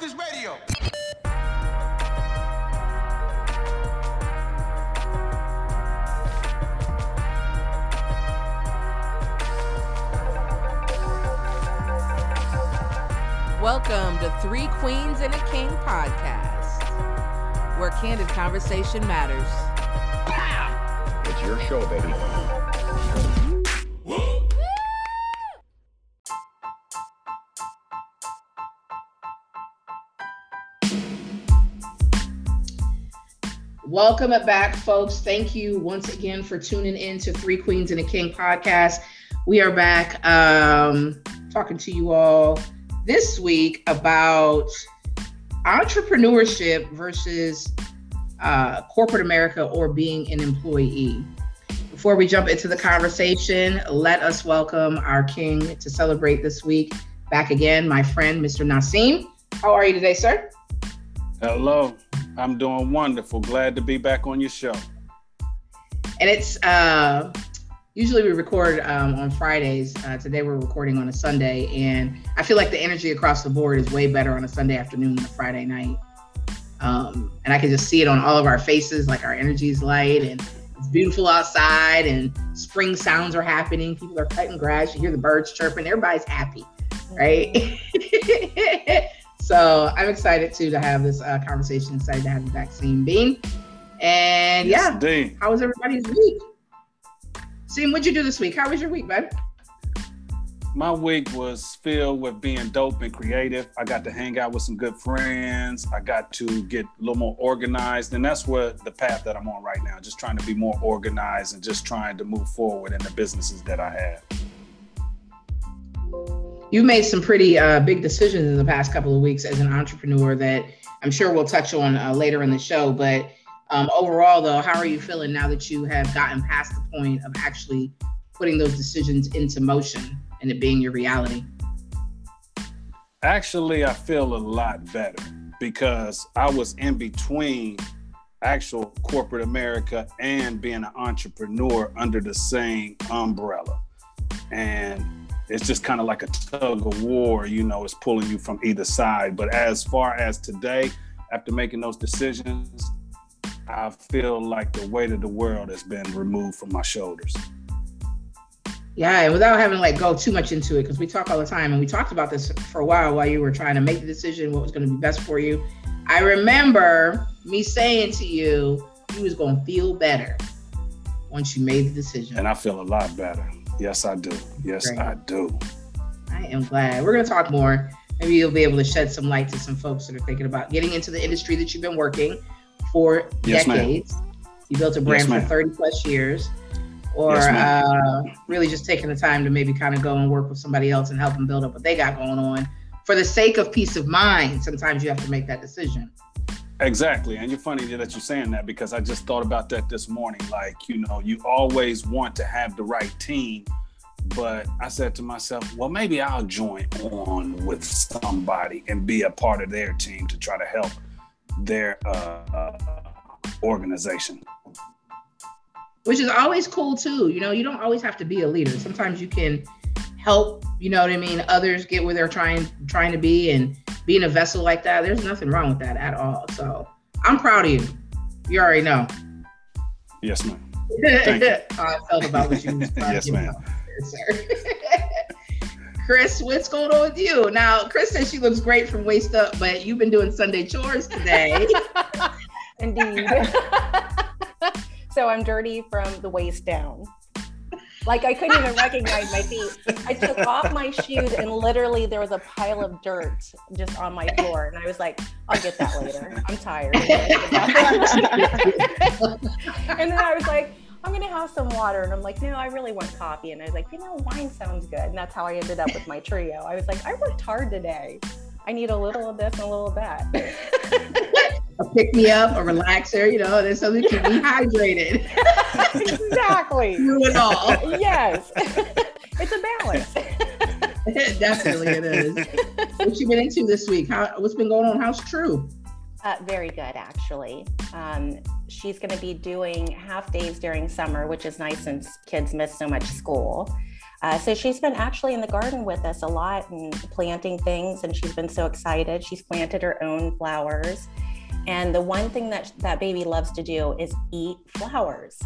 with this radio. Welcome to Three Queens and a King podcast, where candid conversation matters. It's your show, baby. Welcome back, folks. Thank you once again for tuning in to Three Queens and a King podcast. We are back um, talking to you all this week about entrepreneurship versus uh, corporate America or being an employee. Before we jump into the conversation, let us welcome our king to celebrate this week. Back again, my friend, Mr. Nasim. How are you today, sir? Hello. I'm doing wonderful. Glad to be back on your show. And it's uh, usually we record um, on Fridays. Uh, today we're recording on a Sunday, and I feel like the energy across the board is way better on a Sunday afternoon than a Friday night. Um, and I can just see it on all of our faces, like our energy is light and it's beautiful outside, and spring sounds are happening. People are cutting grass. You hear the birds chirping. Everybody's happy, right? So I'm excited too to have this uh, conversation. Excited to have back, Seam Bean. And Yes, yeah, indeed. how was everybody's week? Seam, what'd you do this week? How was your week, bud? My week was filled with being dope and creative. I got to hang out with some good friends. I got to get a little more organized. And that's what the path that I'm on right now, just trying to be more organized and just trying to move forward in the businesses that I have. You've made some pretty uh, big decisions in the past couple of weeks as an entrepreneur that I'm sure we'll touch on uh, later in the show. But um, overall, though, how are you feeling now that you have gotten past the point of actually putting those decisions into motion and it being your reality? Actually, I feel a lot better because I was in between actual corporate America and being an entrepreneur under the same umbrella. And it's just kind of like a tug of war, you know, it's pulling you from either side. But as far as today, after making those decisions, I feel like the weight of the world has been removed from my shoulders. Yeah, and without having to like go too much into it, because we talk all the time, and we talked about this for a while while you were trying to make the decision what was going to be best for you. I remember me saying to you, you was going to feel better once you made the decision. And I feel a lot better. Yes, I do. Yes, Great. I do. I am glad. We're going to talk more. Maybe you'll be able to shed some light to some folks that are thinking about getting into the industry that you've been working for Yes, ma'am. decades. You built a brand Yes, for 30 plus years. Or Yes, uh, really just taking the time to maybe kind of go and work with somebody else and help them build up what they got going on. For the sake of peace of mind, sometimes you have to make that decision. Exactly. And you're funny that you're saying that because I just thought about that this morning. Like, you know, you always want to have the right team. But I said to myself, well, maybe I'll join on with somebody and be a part of their team to try to help their uh, uh, organization. which is always cool too. You know, you don't always have to be a leader. Sometimes you can help, you know what I mean, others get where they're trying trying to be and being a vessel like that. There's nothing wrong with that at all. So I'm proud of you. You already know Yes, ma'am. how I felt about what you was Yes, ma'am. about sir. Chris, what's going on with you? Now, Chris says she looks great from waist up, but you've been doing Sunday chores today. Indeed. so I'm dirty from the waist down. Like I couldn't even recognize my feet. I took off my shoes and literally there was a pile of dirt just on my floor. And I was like, I'll get that later. I'm tired. and then I was like, I'm gonna have some water. And I'm like, no, I really want coffee. And I was like, you know, wine sounds good. And that's how I ended up with my trio. I was like, I worked hard today. I need a little of this and a little of that. a pick me up, a relaxer, you know, there's something to me hydrated exactly. through it all. yes. it's a balance. Definitely it is. What you been into this week? How what's been going on? How's True? Uh, very good, actually. Um, she's going to be doing half days during summer, which is nice since kids miss so much school. Uh, so she's been actually in the garden with us a lot and planting things, and she's been so excited. She's planted her own flowers. And the one thing that that baby loves to do is eat flowers.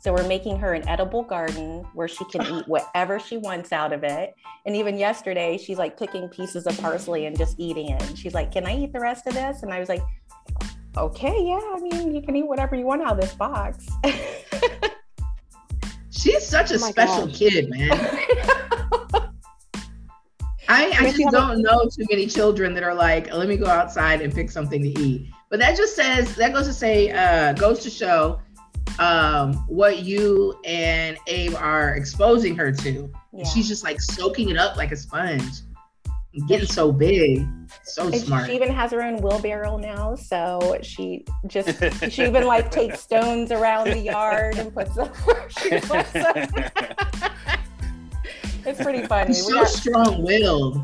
So we're making her an edible garden where she can eat whatever she wants out of it. And even yesterday, she's like picking pieces of parsley and just eating it. And she's like, Can I eat the rest of this? And I was like, Okay, yeah, I mean, you can eat whatever you want out of this box. She's such a Oh special gosh. kid, man. I, I Makes just you have a- don't know too many children that are like, let me go outside and pick something to eat. But that just says that goes to say, uh, goes to show um, what you and Abe are exposing her to. yeah. She's just like soaking it up like a sponge, getting so big, so And smart. she even has her own wheelbarrow now. So she just, she even like takes stones around the yard and puts them she puts them. It's pretty funny. She's so got- strong-willed.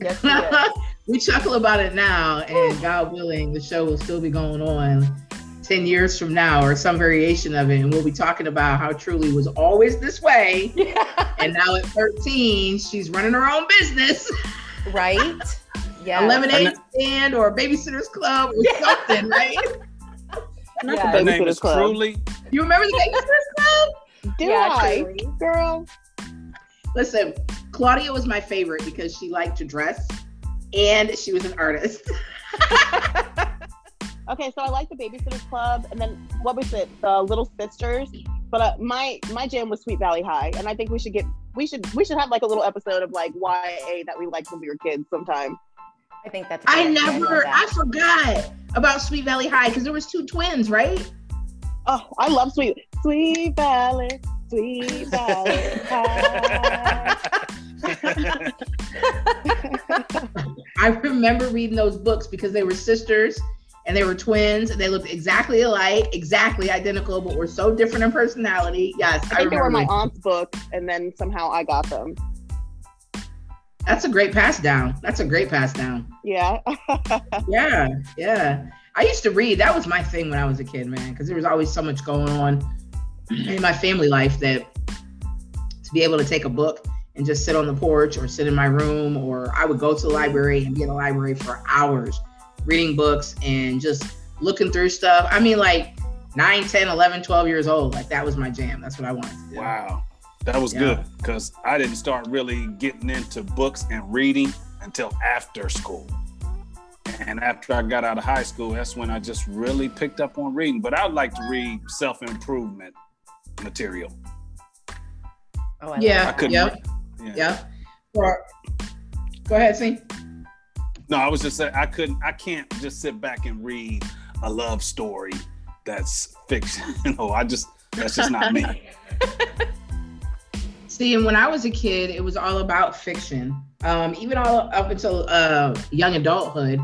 yes, she is. We chuckle about it now, and God willing, the show will still be going on 10 years from now or some variation of it. And we'll be talking about how Truly was always this way. Yeah. And now at 13, she's running her own business, Right? Yeah. a Yeah. lemonade stand or a babysitter's club or something, right? Not Yeah. the Babysitter's Club. Truly. You remember the babysitter's club? Do Yeah, I, truly. girl? Listen, Claudia was my favorite because she liked to dress and she was an artist. Okay, so I like the Babysitters Club, and then what was it? The Little Sisters. But uh, my my jam was Sweet Valley High, and I think we should get we should we should have like a little episode of like YA that we liked when we were kids sometime. I think that's. I never, love I forgot about Sweet Valley High because there was two twins, right? Oh, I love Sweet Sweet Valley, Sweet Valley High. I remember reading those books because they were sisters and they were twins and they looked exactly alike, exactly identical, but were so different in personality. Yes, I think they were my aunt's book, and then somehow I got them. That's a great pass down. That's a great pass down. Yeah. Yeah, yeah. I used to read. That was my thing when I was a kid, man, because there was always so much going on in my family life that to be able to take a book and just sit on the porch or sit in my room, or I would go to the library and be in the library for hours reading books and just looking through stuff. I mean, like 9, 10, 11, 12 years old. Like that was my jam. That's what I wanted to do. Wow. That was Yeah. good because I didn't start really getting into books and reading until after school. And after I got out of high school, that's when I just really picked up on reading. But I would like to read self improvement material. Oh, I Yeah. I couldn't. Yep. Yeah. Or- Go ahead, see. No, I was just saying I couldn't. I can't just sit back and read a love story that's fiction. You know, I just that's just not me. See, and when I was a kid, it was all about fiction. Um, even all up until uh, young adulthood,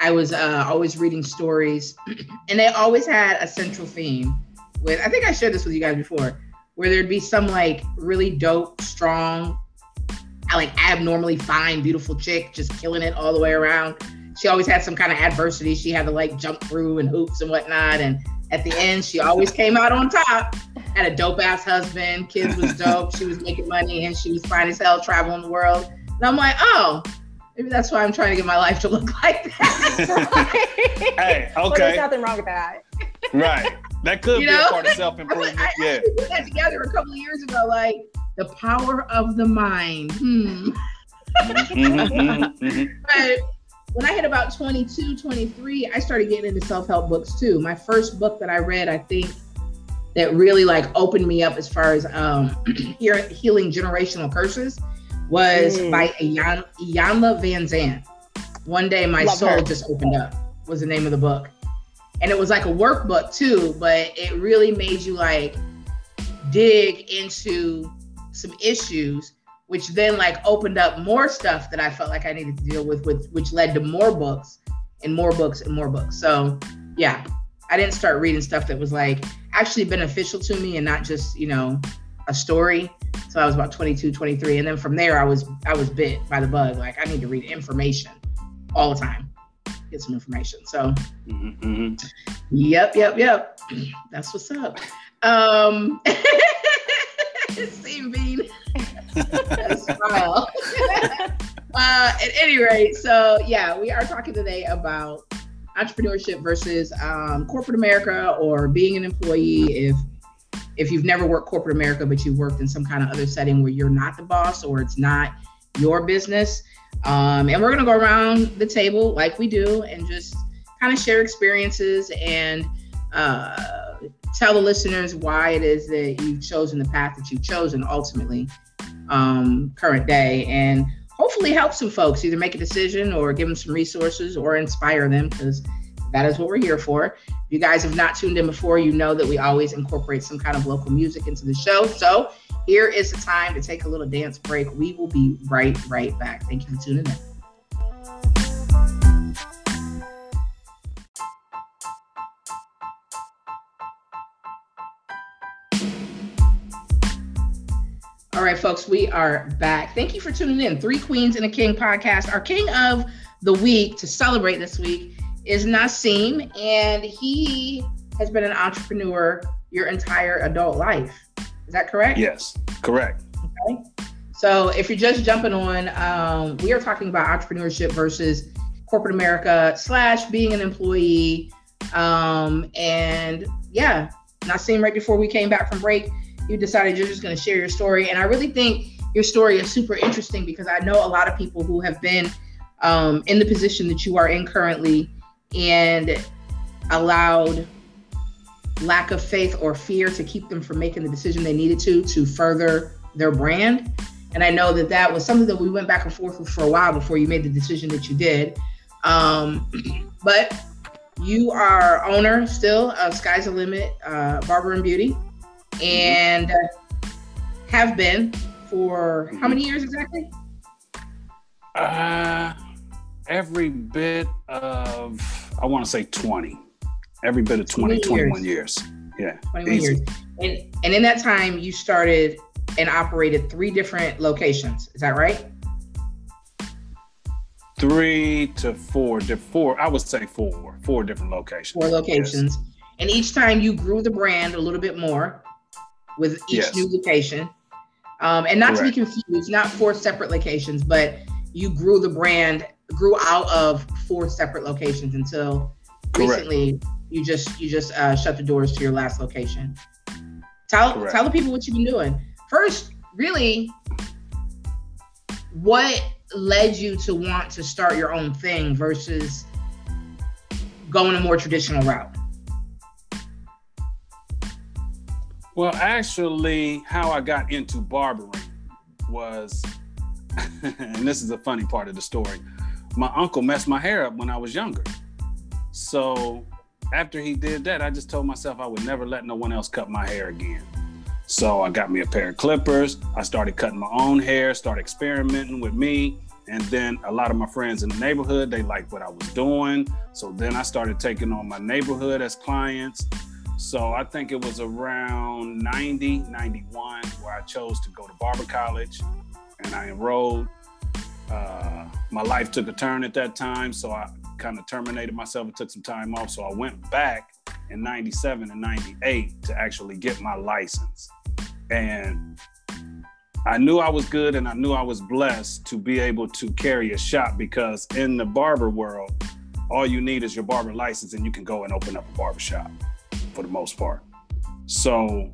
I was uh, always reading stories, and they always had a central theme. With I think I shared this with you guys before, where there'd be some like really dope, strong, like abnormally fine, beautiful chick just killing it all the way around. She always had some kind of adversity she had to like jump through and hoops and whatnot, and at the end, she always came out on top had a dope ass husband, kids was dope, she was making money, and she was fine as hell traveling the world. And I'm like, oh, maybe that's why I'm trying to get my life to look like that. Hey, Well, there's okay, nothing wrong with that. right. That could You be know? a part of self I, improvement. I Yeah. actually put that together a couple of years ago, like the power of the mind. Hmm. Mhm, mhm, mhm. But when I hit about 22, 23, I started getting into self-help books too. My first book that I read, I think, that really like opened me up as far as um healing generational curses was Mm. by Iyan- Vanzant. One day my Love soul her. just opened up was the name of the book. And it was like a workbook too, but it really made you like dig into some issues which then like opened up more stuff that I felt like I needed to deal with, with which led to more books and more books and more books. So yeah, I didn't start reading stuff that was like actually beneficial to me and not just, you know, a story. So I was about 22, 23. And then from there I was I was bit by the bug. Like I need to read information all the time. Get some information. So Mhm, mhm. Yep, yep, yep. That's what's up. Um Seam bean. Uh, at any rate, so yeah, we are talking today about entrepreneurship versus um, corporate America or being an employee. If if you've never worked corporate America, but you've worked in some kind of other setting where you're not the boss or it's not your business. Um, and we're gonna go around the table like we do and just kind of share experiences and uh, tell the listeners why it is that you've chosen the path that you've chosen ultimately um, current day and hopefully help some folks either make a decision or give them some resources or inspire them because that is what we're here for. If you guys have not tuned in before, you know that we always incorporate some kind of local music into the show. So here is the time to take a little dance break. We will be right, right back. Thank you for tuning in. All right, folks, we are back. Thank you for tuning in. Three Queens and a King podcast. Our king of the week to celebrate this week is Nassim, and he has been an entrepreneur your entire adult life. Is that correct? Yes, correct. Okay. So if you're just jumping on, um, we are talking about entrepreneurship versus corporate America slash being an employee. Um, and yeah, Nassim, right before we came back from break, you decided you're just going to share your story. And I really think your story is super interesting because I know a lot of people who have been um, in the position that you are in currently and allowed lack of faith or fear to keep them from making the decision they needed to to further their brand. And I know that that was something that we went back and forth with for a while before you made the decision that you did. Um, but you are owner still of Sky's the Limit uh, Barber and Beauty, Mm-hmm. and uh, have been for how many mm-hmm. years exactly? Uh, every bit of, I want to say 20. Every bit of 20, 20 21 years. Yeah. 21 easy. years. And and in that time you started and operated three different locations. Is that right? Three to four, four, I would say four, four different locations. Four locations. And each time you grew the brand a little bit more with each Yes. new location. Um, and not Correct. to be confused, not four separate locations, but you grew the brand, grew out of four separate locations until Correct. recently you just you just uh, shut the doors to your last location. Tell Correct. tell the people what you've been doing. First, really, what led you to want to start your own thing versus going a more traditional route? Well, actually, how I got into barbering was, and this is a funny part of the story. My uncle messed my hair up when I was younger. So after he did that, I just told myself I would never let no one else cut my hair again. So I got me a pair of clippers. I started cutting my own hair, started experimenting with me. And then a lot of my friends in the neighborhood, they liked what I was doing. So then I started taking on my neighborhood as clients. So I think it was around 90, 91 where I chose to go to barber college and I enrolled. Uh, my life took a turn at that time, so I kind of terminated myself and took some time off. So I went back in 97 and 98 to actually get my license. And I knew I was good and I knew I was blessed to be able to carry a shop because in the barber world, all you need is your barber license and you can go and open up a barber shop for the most part. So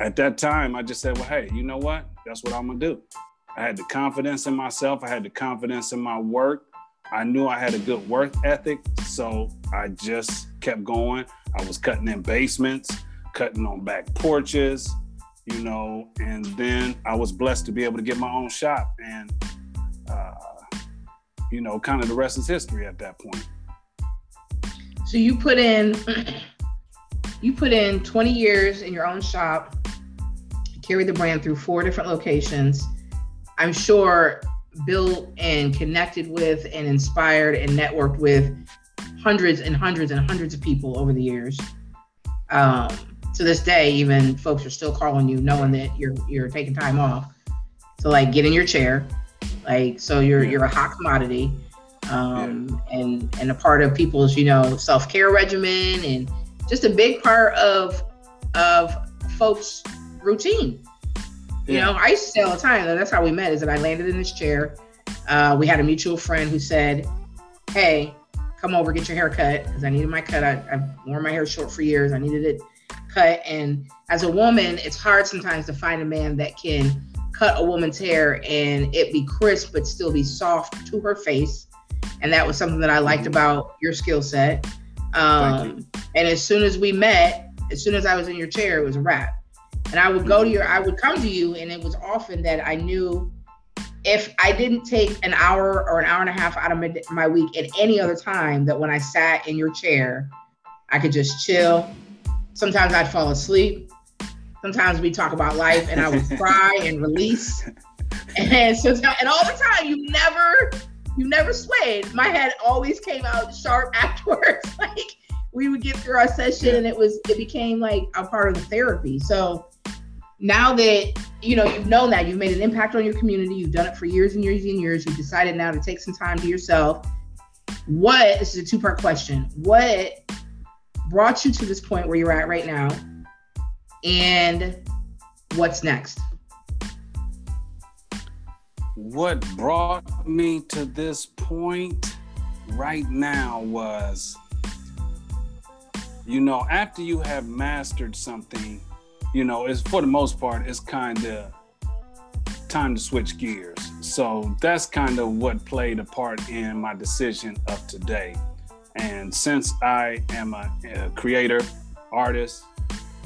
at that time, I just said, well, hey, you know what? That's what I'm gonna do. I had the confidence in myself, I had the confidence in my work. I knew I had a good work ethic, so I just kept going. I was cutting in basements, cutting on back porches, you know, and then I was blessed to be able to get my own shop. And, uh, you know, kind of the rest is history at that point. So you put in you put in 20 years in your own shop, carried the brand through four different locations. I'm sure built and connected with and inspired and networked with hundreds and hundreds and hundreds of people over the years. Um, to this day, even folks are still calling you, knowing that you're you're taking time off to like get in your chair, like so you're Yeah. you're a hot commodity, um, and and a part of people's you know self care regimen and just a big part of of folks' routine. You Yeah. know, I used to say all the time that that's how we met. Is that I landed in this chair. Uh, we had a mutual friend who said, "Hey, come over, get your hair cut," because I needed my cut. I, I've worn my hair short for years. I needed it cut, and as a woman, it's hard sometimes to find a man that can cut a woman's hair and it be crisp but still be soft to her face. And that was something that I liked about your skill set. Um, and as soon as we met, as soon as I was in your chair, it was a wrap. And I would go to your, I would come to you, and it was often that I knew if I didn't take an hour or an hour and a half out of my, my week at any other time, that when I sat in your chair, I could just chill. Sometimes I'd fall asleep. Sometimes we talk about life, and I would cry and release. And so, and all the time, you never, you never swayed. My head always came out sharp afterwards. like we would get through our session, and it was, it became like a part of the therapy. So now that you know you've known that you've made an impact on your community, you've done it for years and years and years. You've decided now to take some time to yourself. What this is a two-part question. What brought you to this point where you're at right now, and what's next? What brought me to this point right now was, you know, after you have mastered something, you know, it's for the most part, it's kind of time to switch gears. So that's kind of what played a part in my decision of today. And since I am a, a creator, artist,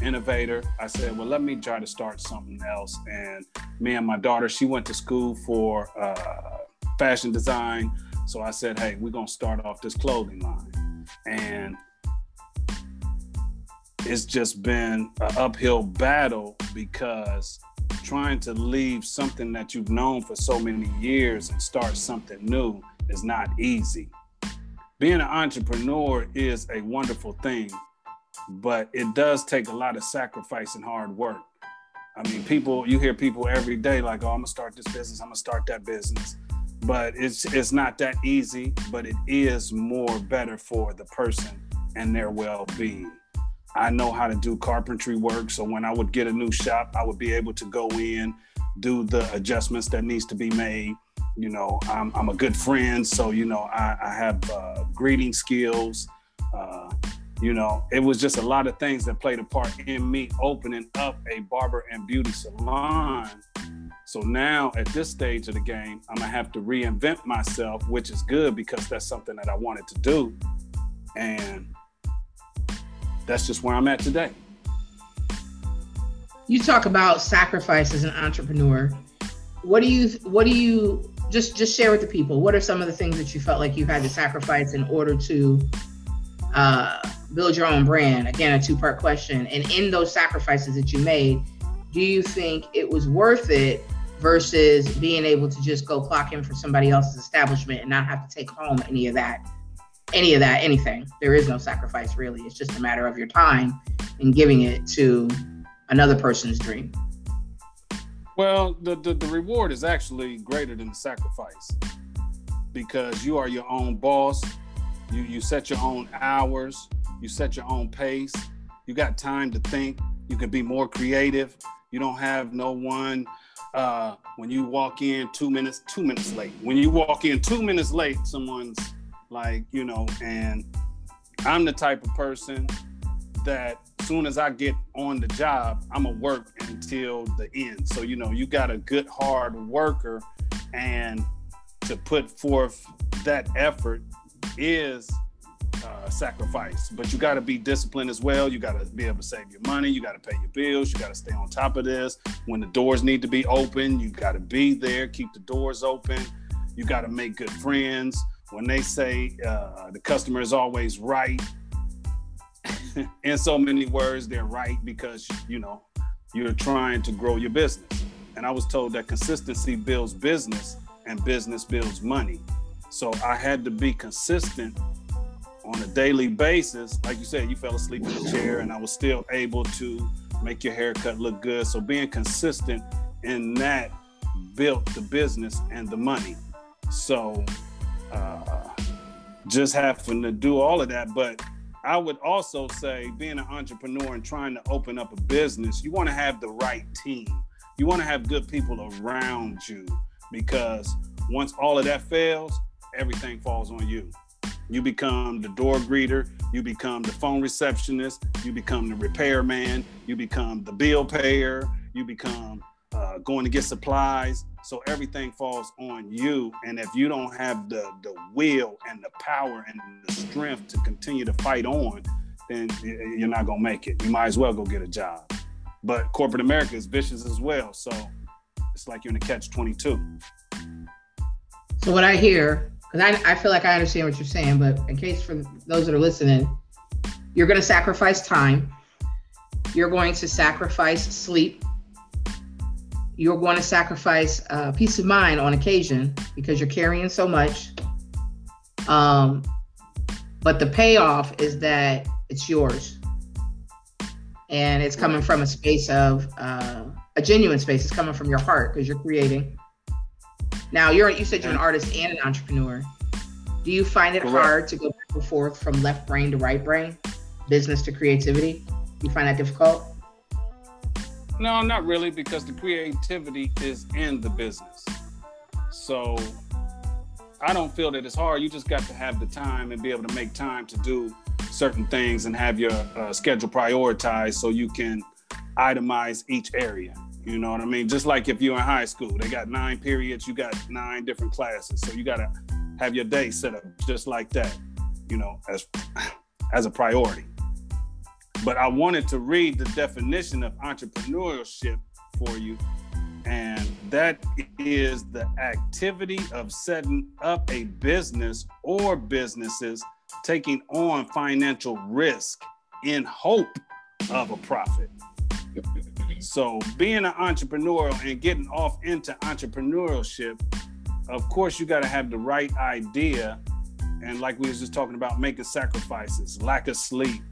innovator, I said, well, let me try to start something else. And me and my daughter, she went to school for uh, fashion design. So I said, hey, we're going to start off this clothing line. And it's just been an uphill battle because trying to leave something that you've known for so many years and start something new is not easy. Being an entrepreneur is a wonderful thing, but it does take a lot of sacrifice and hard work. I mean, people, you hear people every day like, oh, I'm gonna start this business, I'm gonna start that business. But it's it's not that easy, but it is more better for the person and their well-being. I know how to do carpentry work, so when I would get a new shop, I would be able to go in, do the adjustments that needs to be made. You know, I'm, I'm a good friend, so you know I, I have uh, greeting skills. Uh, you know, it was just a lot of things that played a part in me opening up a barber and beauty salon. So now at this stage of the game, I'm gonna have to reinvent myself, which is good because that's something that I wanted to do. And that's just where I'm at today. You talk about sacrifice as an entrepreneur. What do you what do you just just share with the people? What are some of the things that you felt like you had to sacrifice in order to uh, build your own brand? Again, a two part question. And in those sacrifices that you made, do you think it was worth it versus being able to just go clock in for somebody else's establishment and not have to take home any of that, any of that, anything? There is no sacrifice really. It's just a matter of your time and giving it to another person's dream. Well, the, the, the reward is actually greater than the sacrifice because you are your own boss. You you set your own hours, you set your own pace, you got time to think, you can be more creative. You don't have no one uh, when you walk in two minutes, two minutes late. When you walk in two minutes late, someone's like, you know, and I'm the type of person that soon as I get on the job, I'm gonna work until the end. So you know, you got a good hard worker, and to put forth that effort is uh, sacrifice. But you got to be disciplined as well. You got to be able to save your money. You got to pay your bills. You got to stay on top of this. When the doors need to be open, you got to be there. Keep the doors open. You got to make good friends. When they say uh, the customer is always right, in so many words, they're right because you know you're trying to grow your business. And I was told that consistency builds business and business builds money. So I had to be consistent on a daily basis. Like you said, you fell asleep in the chair, and I was still able to make your haircut look good. So being consistent in that built the business and the money. So uh, just having to do all of that. But I would also say, being an entrepreneur and trying to open up a business, you want to have the right team. you want to have good people around you because once all of that fails, everything falls on you. You become the door greeter, you become the phone receptionist, you become the repairman, you become the bill payer, you become uh, going to get supplies. So everything falls on you. And if you don't have the the will and the power and the strength to continue to fight on, then you're not gonna make it. You might as well go get a job. But corporate America is vicious as well. So it's like you're in a catch 22. So what I hear, because I, I feel like I understand what you're saying, but in case for those that are listening, you're going to sacrifice time. You're going to sacrifice sleep. You're going to sacrifice uh, peace of mind on occasion because you're carrying so much. Um, but the payoff is that it's yours. And it's coming from a space of uh, a genuine space. It's coming from your heart because you're creating. Now, you're you said you're an artist and an entrepreneur. Do you find it Correct. hard to go back and forth from left brain to right brain, business to creativity? You find that difficult? No, not really, because the creativity is in the business. So I don't feel that it's hard. You just got to have the time and be able to make time to do certain things and have your uh, schedule prioritized so you can itemize each area. You know what I mean? Just like if you're in high school, they got nine periods, you got nine different classes. So you got to have your day set up just like that, you know, as as a priority. But I wanted to read the definition of entrepreneurship for you. And that is the activity of setting up a business or businesses taking on financial risk in hope of a profit. So, being an entrepreneur and getting off into entrepreneurship, of course, you got to have the right idea. And like we was just talking about, making sacrifices, lack of sleep,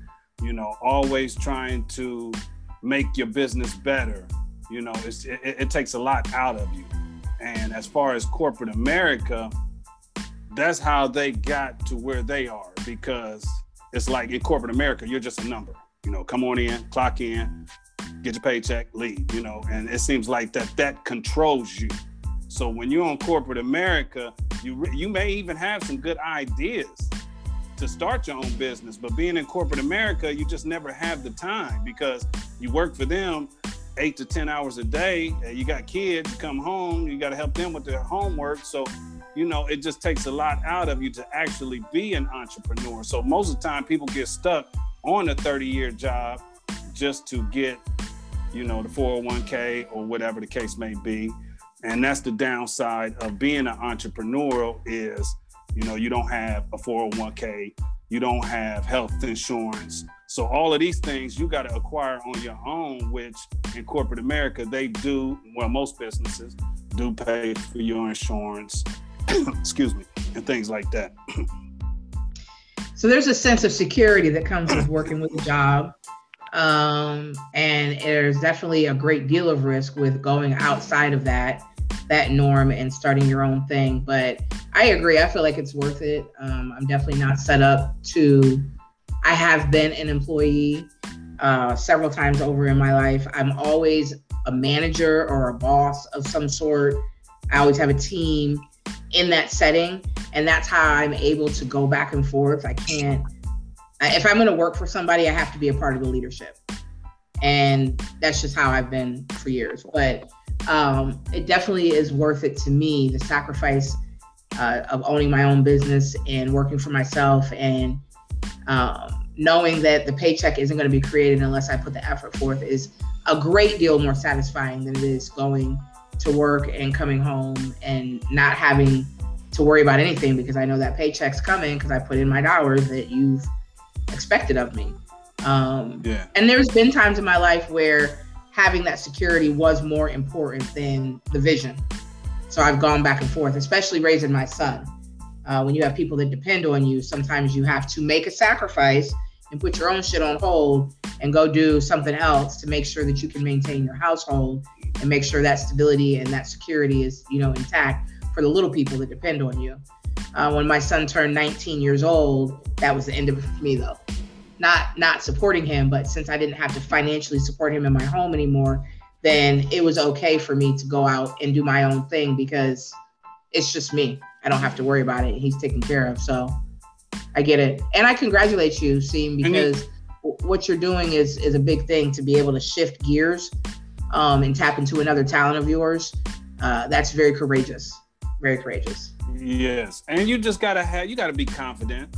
you know, always trying to make your business better. You know, it, it takes a lot out of you. And as far as corporate America, that's how they got to where they are because it's like in corporate America, you're just a number. You know, come on in, clock in, get your paycheck, leave. You know, and it seems like that that controls you. So when you're on corporate America, you you may even have some good ideas to start your own business, but being in corporate America, you just never have the time because you work for them eight to ten hours a day. You got kids, you come home, you got to help them with their homework. So you know, it just takes a lot out of you to actually be an entrepreneur. So most of the time, people get stuck on a 30 year job just to get, you know, the 401k or whatever the case may be. And that's the downside of being an entrepreneurial is, you know, you don't have a 401k, you don't have health insurance. So all of these things you got to acquire on your own, which in corporate America, they do, well, most businesses do pay for your insurance excuse me, and things like that. so there's a sense of security that comes with working with a job. Um, and there's definitely a great deal of risk with going outside of that that norm and starting your own thing. But I agree. I feel like it's worth it. Um, I'm definitely not set up to. I have been an employee uh, several times over in my life. I'm always a manager or a boss of some sort. I always have a team in that setting and that's how i'm able to go back and forth i can't if i'm going to work for somebody i have to be a part of the leadership. And that's just how i've been for years. But um, it definitely is worth it to me the sacrifice uh, of owning my own business and working for myself and um, knowing that the paycheck isn't going to be created unless i put the effort forth is a great deal more satisfying than it is going to work and coming home and not having to worry about anything because I know that paycheck's coming because I put in my dollars that you've expected of me. Um, yeah. And there's been times in my life where having that security was more important than the vision. So I've gone back and forth, especially raising my son. Uh, when you have people that depend on you, sometimes you have to make a sacrifice and put your own shit on hold and go do something else to make sure that you can maintain your household and make sure that stability and that security is you know intact for the little people that depend on you uh, when my son turned 19 years old that was the end of it for me though not not supporting him but since i didn't have to financially support him in my home anymore then it was okay for me to go out and do my own thing because it's just me. I don't have to worry about it. He's taken care of. So I get it. And I congratulate you, Seam, because you- what you're doing is is a big thing to be able to shift gears um, and tap into another talent of yours. Uh, that's very courageous. Very courageous. Yes. And you just gotta have you gotta be confident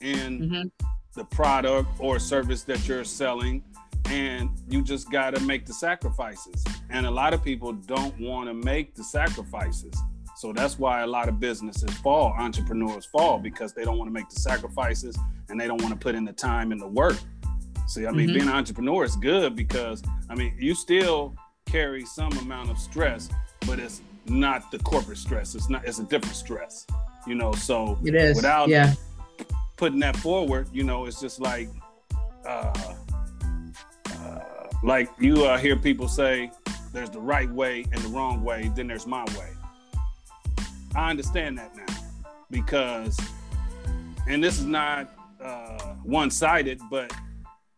in Mhm. the product or service that you're selling and you just got to make the sacrifices and a lot of people don't want to make the sacrifices so that's why a lot of businesses fall entrepreneurs fall because they don't want to make the sacrifices and they don't want to put in the time and the work see i mean Mhm. being an entrepreneur is good because i mean you still carry some amount of stress but it's not the corporate stress it's not it's a different stress you know so It is. Without- yeah. putting that forward, you know, it's just like, uh, uh, like you uh, hear people say, "There's the right way and the wrong way, then there's my way." I understand that now because, and this is not uh, one-sided, but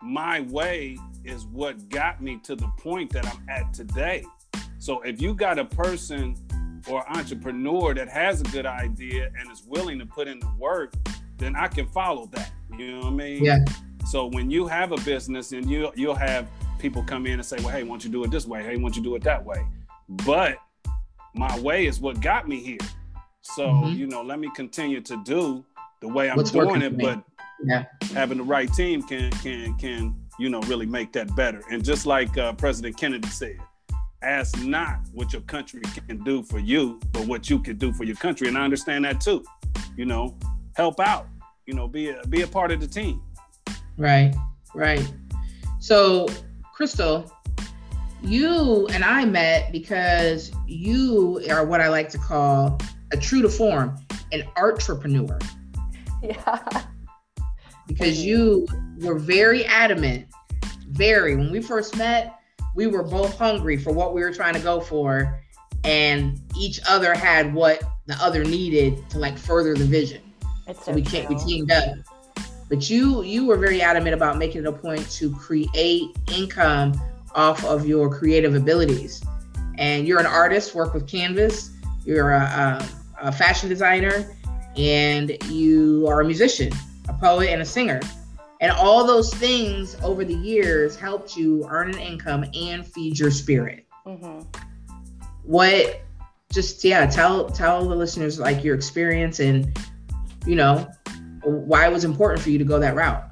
my way is what got me to the point that I'm at today. So if you got a person or entrepreneur that has a good idea and is willing to put in the work, then I can follow that. You know what I mean? Yeah. So when you have a business and you you'll have people come in and say, well, hey, why don't you do it this way? Hey, why don't you do it that way? But my way is what got me here. So, Mhm. you know, let me continue to do the way I'm What's doing it, but Yeah. having the right team can can can you know really make that better. And just like uh, President Kennedy said, ask not what your country can do for you, but what you can do for your country. And I understand that too. You know, help out. You know, be a be a part of the team. Right, right. So, Crystal, you and I met because you are what I like to call a true to form, an entrepreneur, Yeah. because you were very adamant, very. When we first met, we were both hungry for what we were trying to go for, and each other had what the other needed to like further the vision. It's So so we can't we teamed up. But you you were very adamant about making it a point to create income off of your creative abilities. And you're an artist, work with canvas. You're a, a, a fashion designer, and you are a musician, a poet, and a singer. And all those things over the years helped you earn an income and feed your spirit. Mhm. What just yeah, tell tell the listeners like your experience and you know why it was important for you to go that route.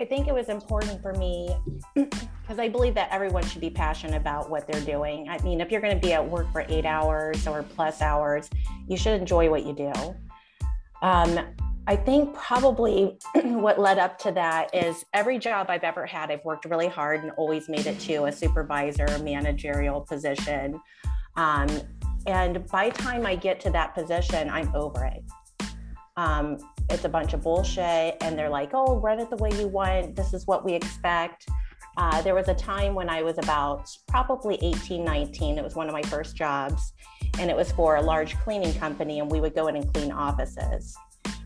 I think it was important for me because I believe that everyone should be passionate about what they're doing. I mean, if you're going to be at work for eight hours or plus hours, you should enjoy what you do. Um, I think probably what led up to that is every job I've ever had, I've worked really hard and always made it to a supervisor, managerial position. Um, and by time I get to that position, I'm over it. Um, it's a bunch of bullshit and they're like oh run it the way you want this is what we expect uh, there was a time when i was about probably 18 19 it was one of my first jobs and it was for a large cleaning company and we would go in and clean offices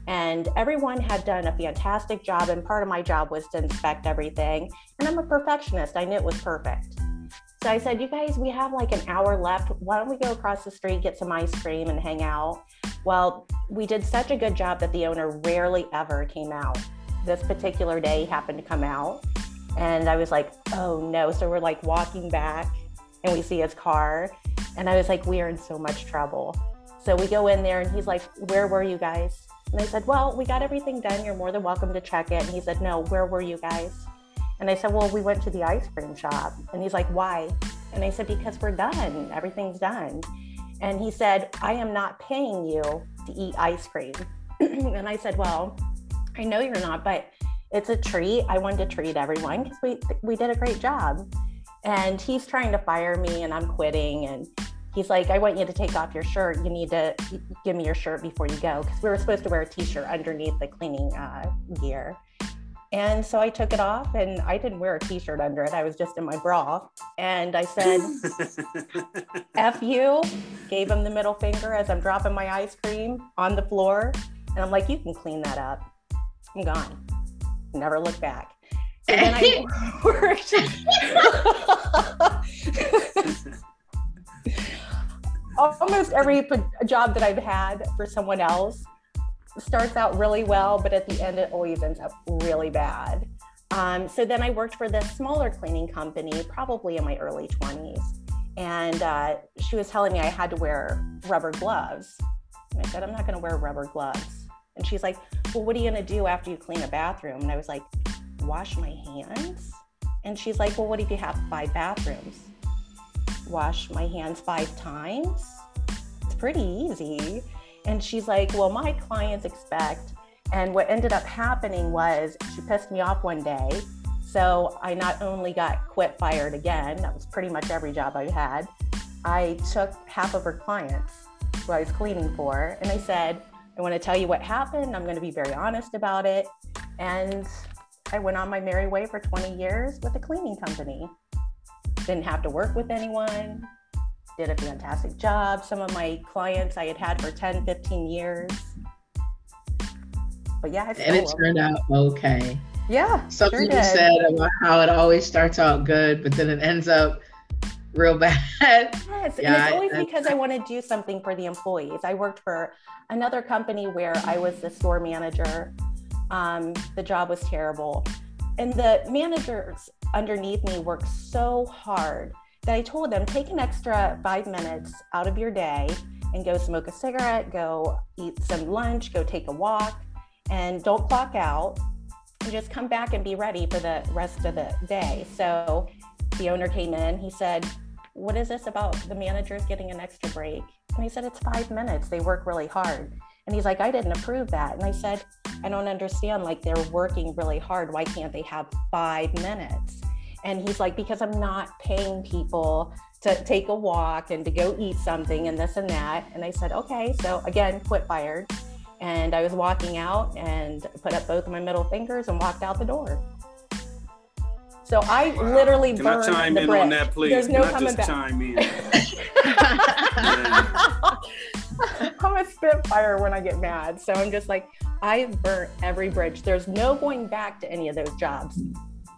and everyone had done a fantastic job and part of my job was to inspect everything and i'm a perfectionist i knew it was perfect so i said you guys we have like an hour left why don't we go across the street get some ice cream and hang out well, we did such a good job that the owner rarely ever came out. This particular day he happened to come out, and I was like, oh no. So we're like walking back, and we see his car, and I was like, we are in so much trouble. So we go in there, and he's like, where were you guys? And I said, well, we got everything done. You're more than welcome to check it. And he said, no, where were you guys? And I said, well, we went to the ice cream shop. And he's like, why? And I said, because we're done. Everything's done. And he said, I am not paying you to eat ice cream. and I said, Well, I know you're not, but it's a treat. I wanted to treat everyone because we, we did a great job. And he's trying to fire me and I'm quitting. And he's like, I want you to take off your shirt. You need to give me your shirt before you go because we were supposed to wear a t shirt underneath the cleaning uh, gear. And so I took it off and I didn't wear a t shirt under it. I was just in my bra. And I said, F you, gave him the middle finger as I'm dropping my ice cream on the floor. And I'm like, you can clean that up. I'm gone. Never look back. So then I worked. Almost every job that I've had for someone else starts out really well, but at the end, it always ends up really bad. Um, so then I worked for this smaller cleaning company, probably in my early 20s. And uh, she was telling me I had to wear rubber gloves. And I said, I'm not going to wear rubber gloves. And she's like, Well, what are you going to do after you clean a bathroom? And I was like, Wash my hands. And she's like, Well, what if you have five bathrooms? Wash my hands five times? It's pretty easy. And she's like, Well, my clients expect. And what ended up happening was she pissed me off one day. So I not only got quit fired again, that was pretty much every job I had, I took half of her clients who I was cleaning for. And I said, I want to tell you what happened. I'm going to be very honest about it. And I went on my merry way for 20 years with a cleaning company. Didn't have to work with anyone, did a fantastic job. Some of my clients I had had for 10, 15 years. But yeah, I and it turned out okay. Yeah. Something sure you said about how it always starts out good, but then it ends up real bad. Yes, yeah, and it's always I, because I want to do something for the employees. I worked for another company where I was the store manager. Um, the job was terrible. And the managers underneath me worked so hard that I told them take an extra five minutes out of your day and go smoke a cigarette, go eat some lunch, go take a walk, and don't clock out. And just come back and be ready for the rest of the day. So the owner came in, he said, What is this about the managers getting an extra break? And he said, It's five minutes. They work really hard. And he's like, I didn't approve that. And I said, I don't understand. Like, they're working really hard. Why can't they have five minutes? And he's like, Because I'm not paying people to take a walk and to go eat something and this and that. And I said, Okay. So again, quit fired. And I was walking out and put up both of my middle fingers and walked out the door. So I wow. literally Can burned I chime the in on that, please? There's no Can coming back. Chime in? I'm a spitfire when I get mad. So I'm just like, I've burnt every bridge. There's no going back to any of those jobs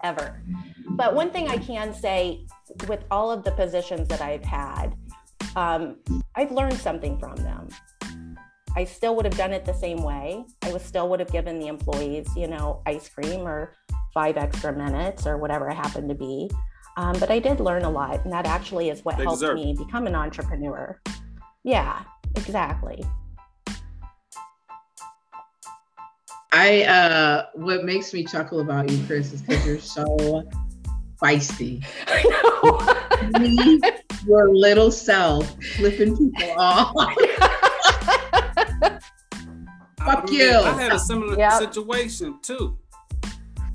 ever. But one thing I can say with all of the positions that I've had, um, I've learned something from them. I still would have done it the same way. I was still would have given the employees, you know, ice cream or five extra minutes or whatever it happened to be. Um, but I did learn a lot, and that actually is what they helped deserve. me become an entrepreneur. Yeah, exactly. I uh what makes me chuckle about you, Chris, is because you're so feisty. I know. your little self flipping people off. Fuck I mean, you. I had a similar yep. situation too.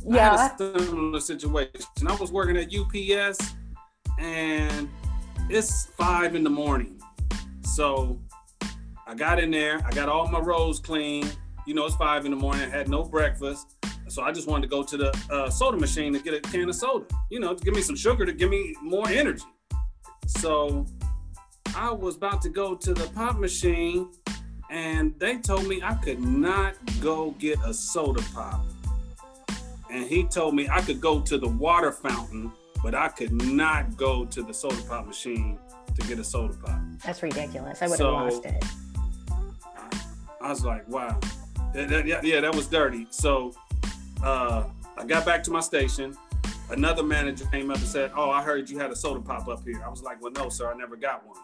Yeah. I had a similar situation. I was working at UPS and it's five in the morning. So I got in there, I got all my rows clean. You know, it's five in the morning, I had no breakfast. So I just wanted to go to the uh, soda machine to get a can of soda, you know, to give me some sugar to give me more energy. So I was about to go to the pop machine and they told me I could not go get a soda pop. And he told me I could go to the water fountain, but I could not go to the soda pop machine to get a soda pop. That's ridiculous. I would have so, lost it. I was like, wow. Yeah, yeah, yeah, that was dirty. So uh, I got back to my station. Another manager came up and said, Oh, I heard you had a soda pop up here. I was like, Well, no, sir, I never got one.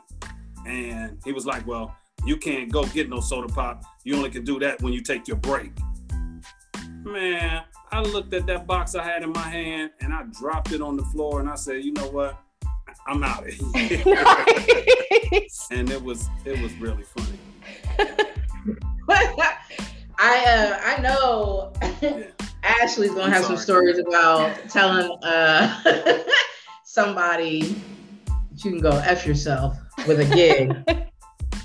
And he was like, Well, you can't go get no soda pop. You only can do that when you take your break. Man, I looked at that box I had in my hand and I dropped it on the floor and I said, you know what? I'm out of here. nice. and it was it was really funny. I uh, I know. Ashley's gonna I'm have sorry. some stories about telling uh, somebody that you can go f yourself with a gig.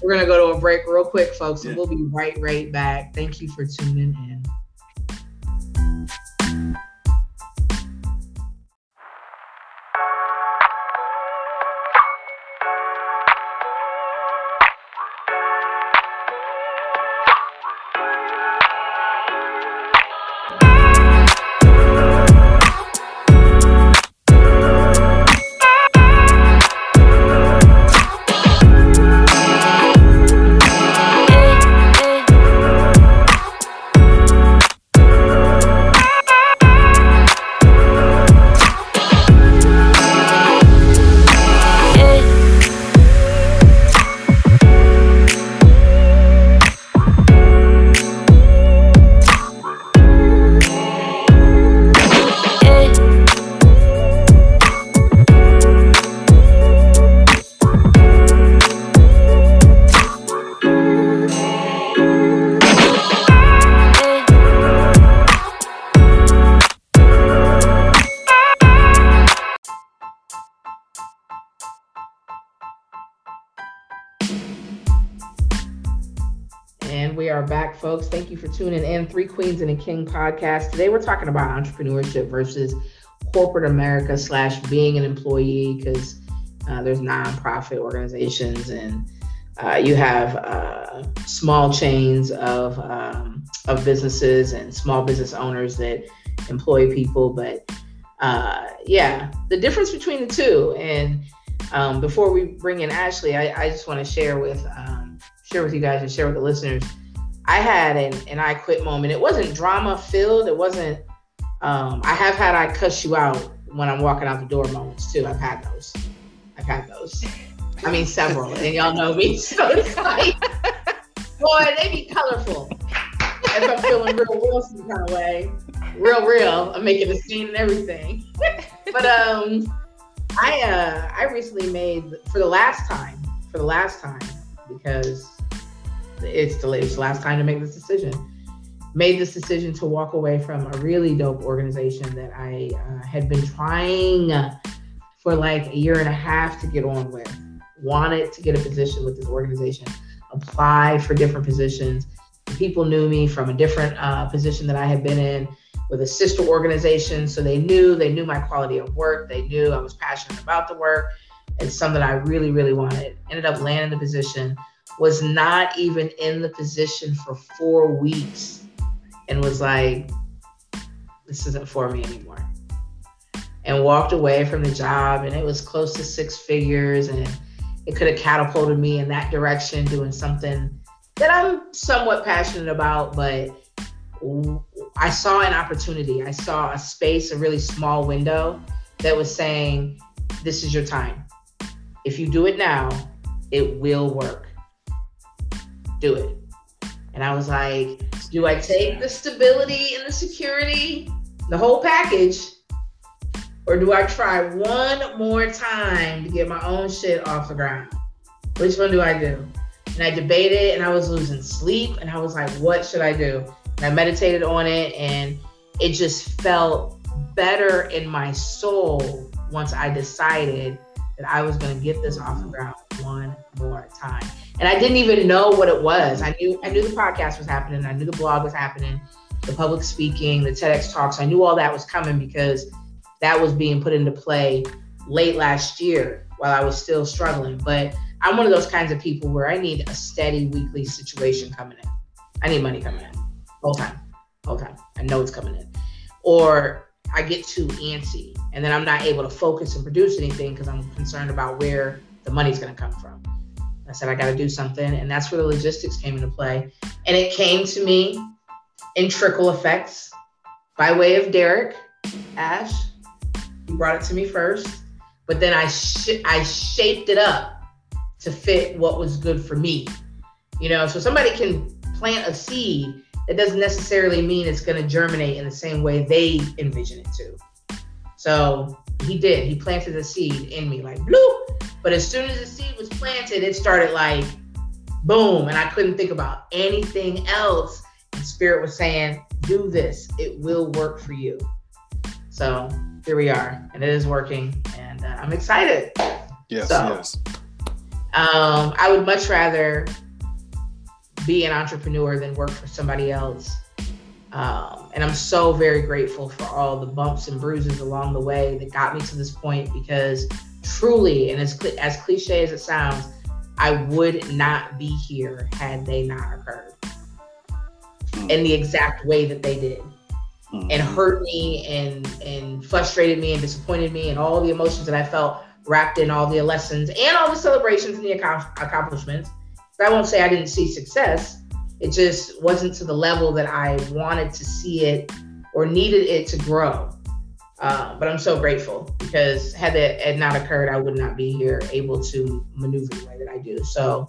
We're gonna go to a break real quick, folks, and we'll be right right back. Thank you for tuning in. Tuning in. Three Queens and a King podcast. Today we're talking about entrepreneurship versus corporate America slash being an employee because uh, there's nonprofit organizations and uh, you have uh, small chains of um, of businesses and small business owners that employ people. But uh, yeah, the difference between the two. And um, before we bring in Ashley, I, I just want to share with um, share with you guys and share with the listeners. I had an, an I quit moment. It wasn't drama filled. It wasn't. Um, I have had I cuss you out when I'm walking out the door moments too. I've had those. I've had those. I mean, several, and y'all know me. So it's like, boy, they be colorful. If I'm feeling real, some kind of way, real, real, I'm making a scene and everything. but um, I uh, I recently made for the last time, for the last time, because it's the latest last time to make this decision. Made this decision to walk away from a really dope organization that I uh, had been trying for like a year and a half to get on with wanted to get a position with this organization, applied for different positions. People knew me from a different uh, position that I had been in with a sister organization. So they knew, they knew my quality of work. They knew I was passionate about the work. It's something I really, really wanted. Ended up landing the position, was not even in the position for four weeks and was like, this isn't for me anymore. And walked away from the job and it was close to six figures and it could have catapulted me in that direction, doing something that I'm somewhat passionate about, but I saw an opportunity. I saw a space, a really small window that was saying, This is your time. If you do it now, it will work. Do it. And I was like, Do I take the stability and the security, the whole package? Or do I try one more time to get my own shit off the ground? Which one do I do? And I debated and I was losing sleep and I was like, what should I do? And I meditated on it and it just felt better in my soul once I decided that I was going to get this off the ground one more time. And I didn't even know what it was. I knew I knew the podcast was happening. I knew the blog was happening, the public speaking, the TEDx talks. I knew all that was coming because that was being put into play late last year while I was still struggling. But I'm one of those kinds of people where I need a steady weekly situation coming in. I need money coming in all time, all time. I know it's coming in. Or I get too antsy and then I'm not able to focus and produce anything because I'm concerned about where the money's going to come from. I said, I got to do something. And that's where the logistics came into play. And it came to me in trickle effects by way of Derek, Ash, he brought it to me first, but then I sh- I shaped it up to fit what was good for me. You know, so somebody can plant a seed. It doesn't necessarily mean it's going to germinate in the same way they envision it to. So he did. He planted a seed in me, like bloop. But as soon as the seed was planted, it started like boom, and I couldn't think about anything else. And Spirit was saying, "Do this. It will work for you." So here we are, and it is working, and uh, I'm excited. Yes, so, yes. Um, I would much rather be an entrepreneur than work for somebody else. Um, and I'm so very grateful for all the bumps and bruises along the way that got me to this point because truly, and as, as cliche as it sounds, I would not be here had they not occurred hmm. in the exact way that they did mm-hmm. and hurt me and and frustrated me and disappointed me and all the emotions that I felt wrapped in all the lessons and all the celebrations and the accomplishments. I won't say I didn't see success. It just wasn't to the level that I wanted to see it or needed it to grow. Uh, but I'm so grateful because had that had not occurred, I would not be here able to maneuver the way that I do. So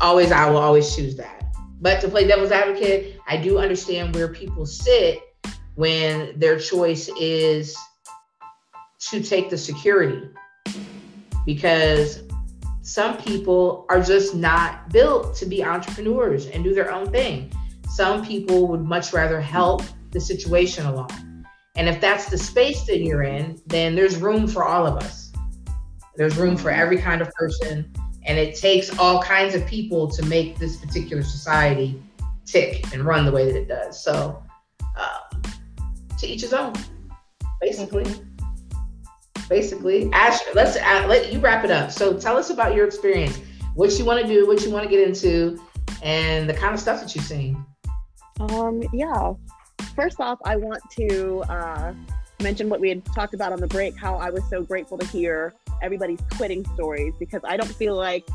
always, I will always choose that. But to play devil's advocate, I do understand where people sit when their choice is to take the security because some people are just not built to be entrepreneurs and do their own thing. Some people would much rather help the situation along. And if that's the space that you're in, then there's room for all of us. There's room for every kind of person and it takes all kinds of people to make this particular society tick and run the way that it does. So, um, to each his own, basically. Basically, Ash, let's uh, let you wrap it up. So, tell us about your experience, what you want to do, what you want to get into, and the kind of stuff that you've seen. Um, yeah. First off, I want to uh, mention what we had talked about on the break, how I was so grateful to hear everybody's quitting stories because I don't feel like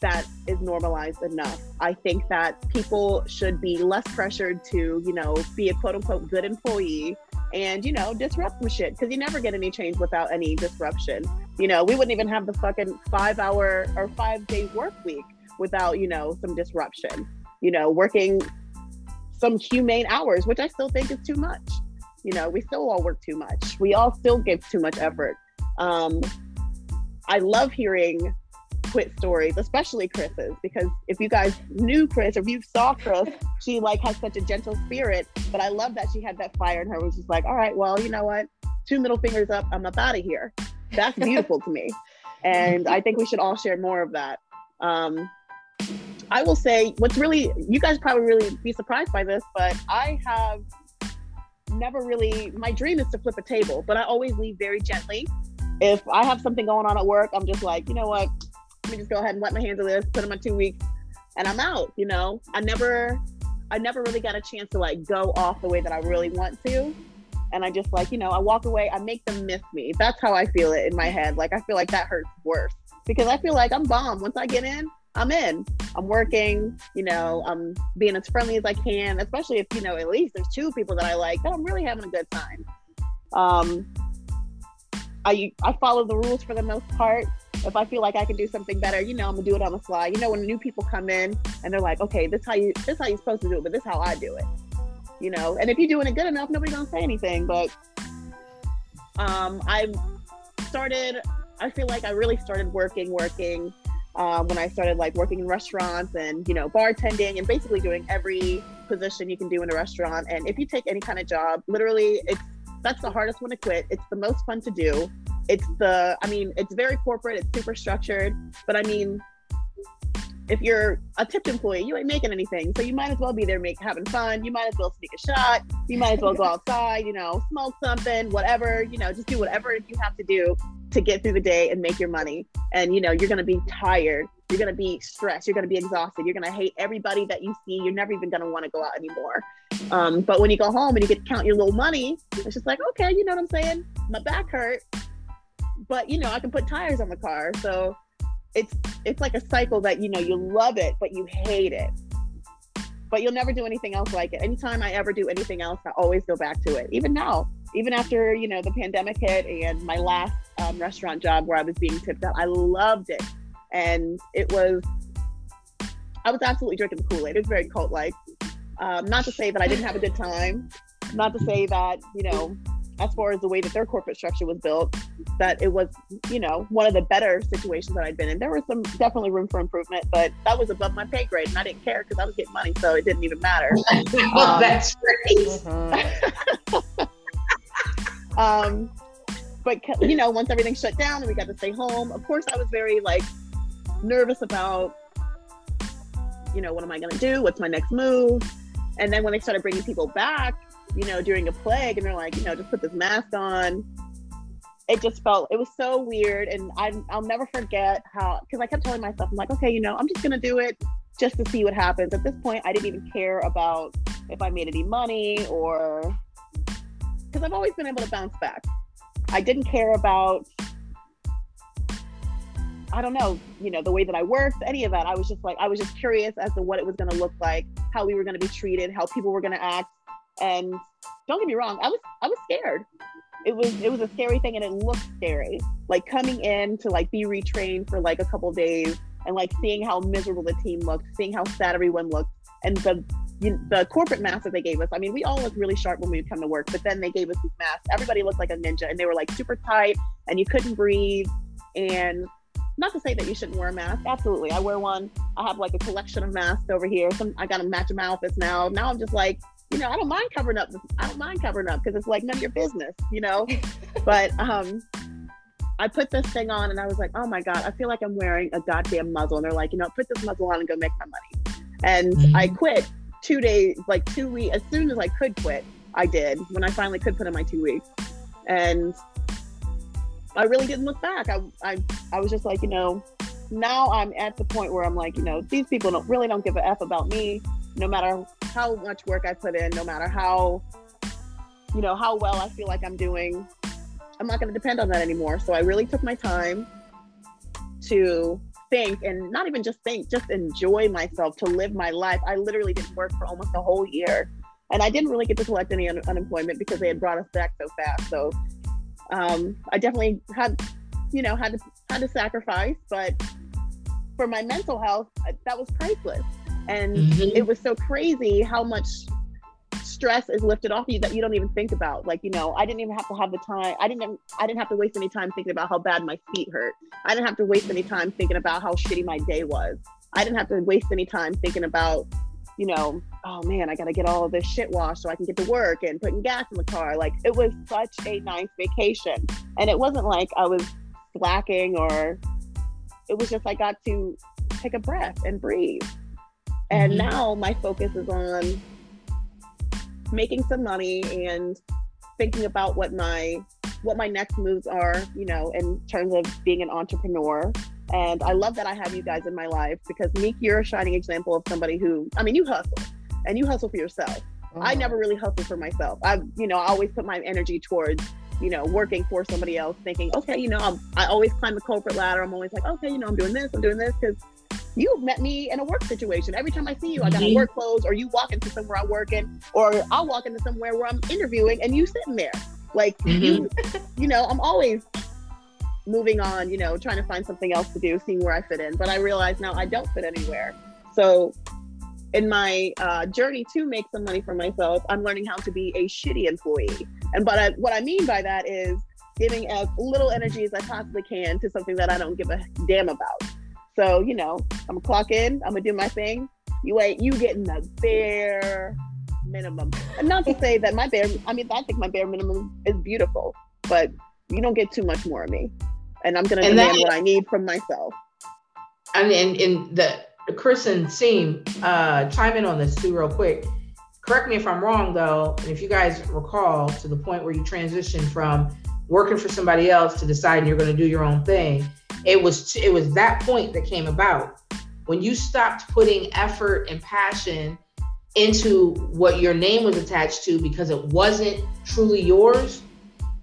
that is normalized enough. I think that people should be less pressured to, you know, be a quote unquote good employee and, you know, disrupt some shit because you never get any change without any disruption. You know, we wouldn't even have the fucking five hour or five day work week without, you know, some disruption. You know, working some humane hours, which I still think is too much. You know, we still all work too much. We all still give too much effort. Um, I love hearing quit stories, especially Chris's, because if you guys knew Chris or if you saw Chris, she like has such a gentle spirit. But I love that she had that fire in her. Was just like, all right, well, you know what? Two middle fingers up. I'm up out of here. That's beautiful to me, and I think we should all share more of that. Um, I will say, what's really you guys probably really be surprised by this, but I have never really. My dream is to flip a table, but I always leave very gently if I have something going on at work, I'm just like, you know what? Let me just go ahead and wipe my hands of this, put them on two weeks, and I'm out. You know, I never, I never really got a chance to like go off the way that I really want to. And I just like, you know, I walk away, I make them miss me. That's how I feel it in my head. Like I feel like that hurts worse because I feel like I'm bomb. Once I get in, I'm in. I'm working, you know, I'm being as friendly as I can, especially if, you know, at least there's two people that I like, that I'm really having a good time. Um, I I follow the rules for the most part. If I feel like I can do something better, you know, I'm gonna do it on the fly. You know, when new people come in and they're like, okay, this how you this how you're supposed to do it, but this how I do it. You know, and if you're doing it good enough, nobody's gonna say anything. But um, I started. I feel like I really started working, working um, when I started like working in restaurants and you know bartending and basically doing every position you can do in a restaurant. And if you take any kind of job, literally, it's that's the hardest one to quit. It's the most fun to do. It's the, I mean, it's very corporate, it's super structured, but I mean, if you're a tipped employee, you ain't making anything. So you might as well be there make, having fun. You might as well sneak a shot. You might as well go outside, you know, smoke something, whatever, you know, just do whatever you have to do to get through the day and make your money. And, you know, you're to be tired. You're to be stressed. You're to be exhausted. You're to hate everybody that you see. You're never even want to go out anymore. Um, but when you go home and you get to count your little money, it's just like, okay, you know what I'm saying? My back hurt, but you know, I can put tires on the car. So it's it's like a cycle that you know you love it, but you hate it. But you'll never do anything else like it. Anytime I ever do anything else, I always go back to it. Even now, even after you know the pandemic hit and my last um, restaurant job where I was being tipped out, I loved it, and it was I was absolutely drinking the Kool Aid. It was very cult like. Um, not to say that I didn't have a good time, not to say that, you know, as far as the way that their corporate structure was built, that it was, you know, one of the better situations that I'd been in. There was some definitely room for improvement, but that was above my pay grade and I didn't care because I was getting money, so it didn't even matter. um, that's right. um, but you know, once everything shut down and we got to stay home, of course, I was very like nervous about, you know, what am I going to do? What's my next move? And then when they started bringing people back, you know, during a plague, and they're like, you know, just put this mask on. It just felt it was so weird, and I I'll never forget how because I kept telling myself, I'm like, okay, you know, I'm just gonna do it just to see what happens. At this point, I didn't even care about if I made any money or because I've always been able to bounce back. I didn't care about I don't know, you know, the way that I worked, any of that. I was just like, I was just curious as to what it was going to look like, how we were going to be treated, how people were going to act. And don't get me wrong, I was, I was scared. It was, it was a scary thing, and it looked scary. Like coming in to like be retrained for like a couple days, and like seeing how miserable the team looked, seeing how sad everyone looked, and the you, the corporate masks that they gave us. I mean, we all looked really sharp when we would come to work, but then they gave us these masks. Everybody looked like a ninja, and they were like super tight, and you couldn't breathe. And not to say that you shouldn't wear a mask. Absolutely, I wear one. I have like a collection of masks over here. Some I got to match my outfits now. Now I'm just like, you know, I don't mind covering up. I don't mind covering up because it's like none of your business, you know. but um, I put this thing on and I was like, oh my god, I feel like I'm wearing a goddamn muzzle. And they're like, you know, put this muzzle on and go make my money. And mm-hmm. I quit two days, like two weeks, as soon as I could quit, I did when I finally could put in my two weeks. And I really didn't look back. I, I, I was just like, you know, now I'm at the point where I'm like, you know, these people don't really don't give a F about me, no matter how much work I put in, no matter how, you know, how well I feel like I'm doing. I'm not going to depend on that anymore. So I really took my time to think and not even just think, just enjoy myself, to live my life. I literally didn't work for almost a whole year. And I didn't really get to collect any un- unemployment because they had brought us back so fast. So um, I definitely had, you know, had to had to sacrifice, but for my mental health, that was priceless. And Mhm. it was so crazy how much stress is lifted off you that you don't even think about. Like, you know, I didn't even have to have the time. I didn't. I didn't have to waste any time thinking about how bad my feet hurt. I didn't have to waste any time thinking about how shitty my day was. I didn't have to waste any time thinking about, you know, oh man, I got to get all of this shit washed so I can get to work and putting gas in the car. Like, it was such a nice vacation, and it wasn't like I was slacking or. It was just I got to take a breath and breathe. And Mhm. now my focus is on making some money and thinking about what my what my next moves are, you know, in terms of being an entrepreneur. And I love that I have you guys in my life because Meek, you're a shining example of somebody who, I mean, you hustle and you hustle for yourself. I oh. never really hustle for myself. I, you know, I always put my energy towards, you know, working for somebody else, thinking, okay, you know, I'm, I always climb the corporate ladder. I'm always like, okay, you know, I'm doing this, I'm doing this because you met me in a work situation. Every time I see you, I got Mhm. work clothes, or you walk into somewhere I work in, or I'll walk into somewhere where I'm interviewing and you sitting there. Like you, you know, I'm always moving on, you know, trying to find something else to do, seeing where I fit in. But I realize now I don't fit anywhere. So in my uh, journey to make some money for myself, I'm learning how to be a shitty employee. And but I, what I mean by that is giving as little energy as I possibly can to something that I don't give a damn about. So you know, I'm gonna clock in. I'm gonna do my thing. You ain't you getting the bare minimum. And not to say that my bare. I mean, I think my bare minimum is beautiful, but you don't get too much more of me. And I'm gonna And demand that- what I need from myself. I mean, and, and the Chris and Seam, uh, chime in on this too, real quick. Correct me if I'm wrong, though. And if you guys recall to the point where you transitioned from working for somebody else to deciding you're going to do your own thing, it was it was that point that came about. When you stopped putting effort and passion into what your name was attached to because it wasn't truly yours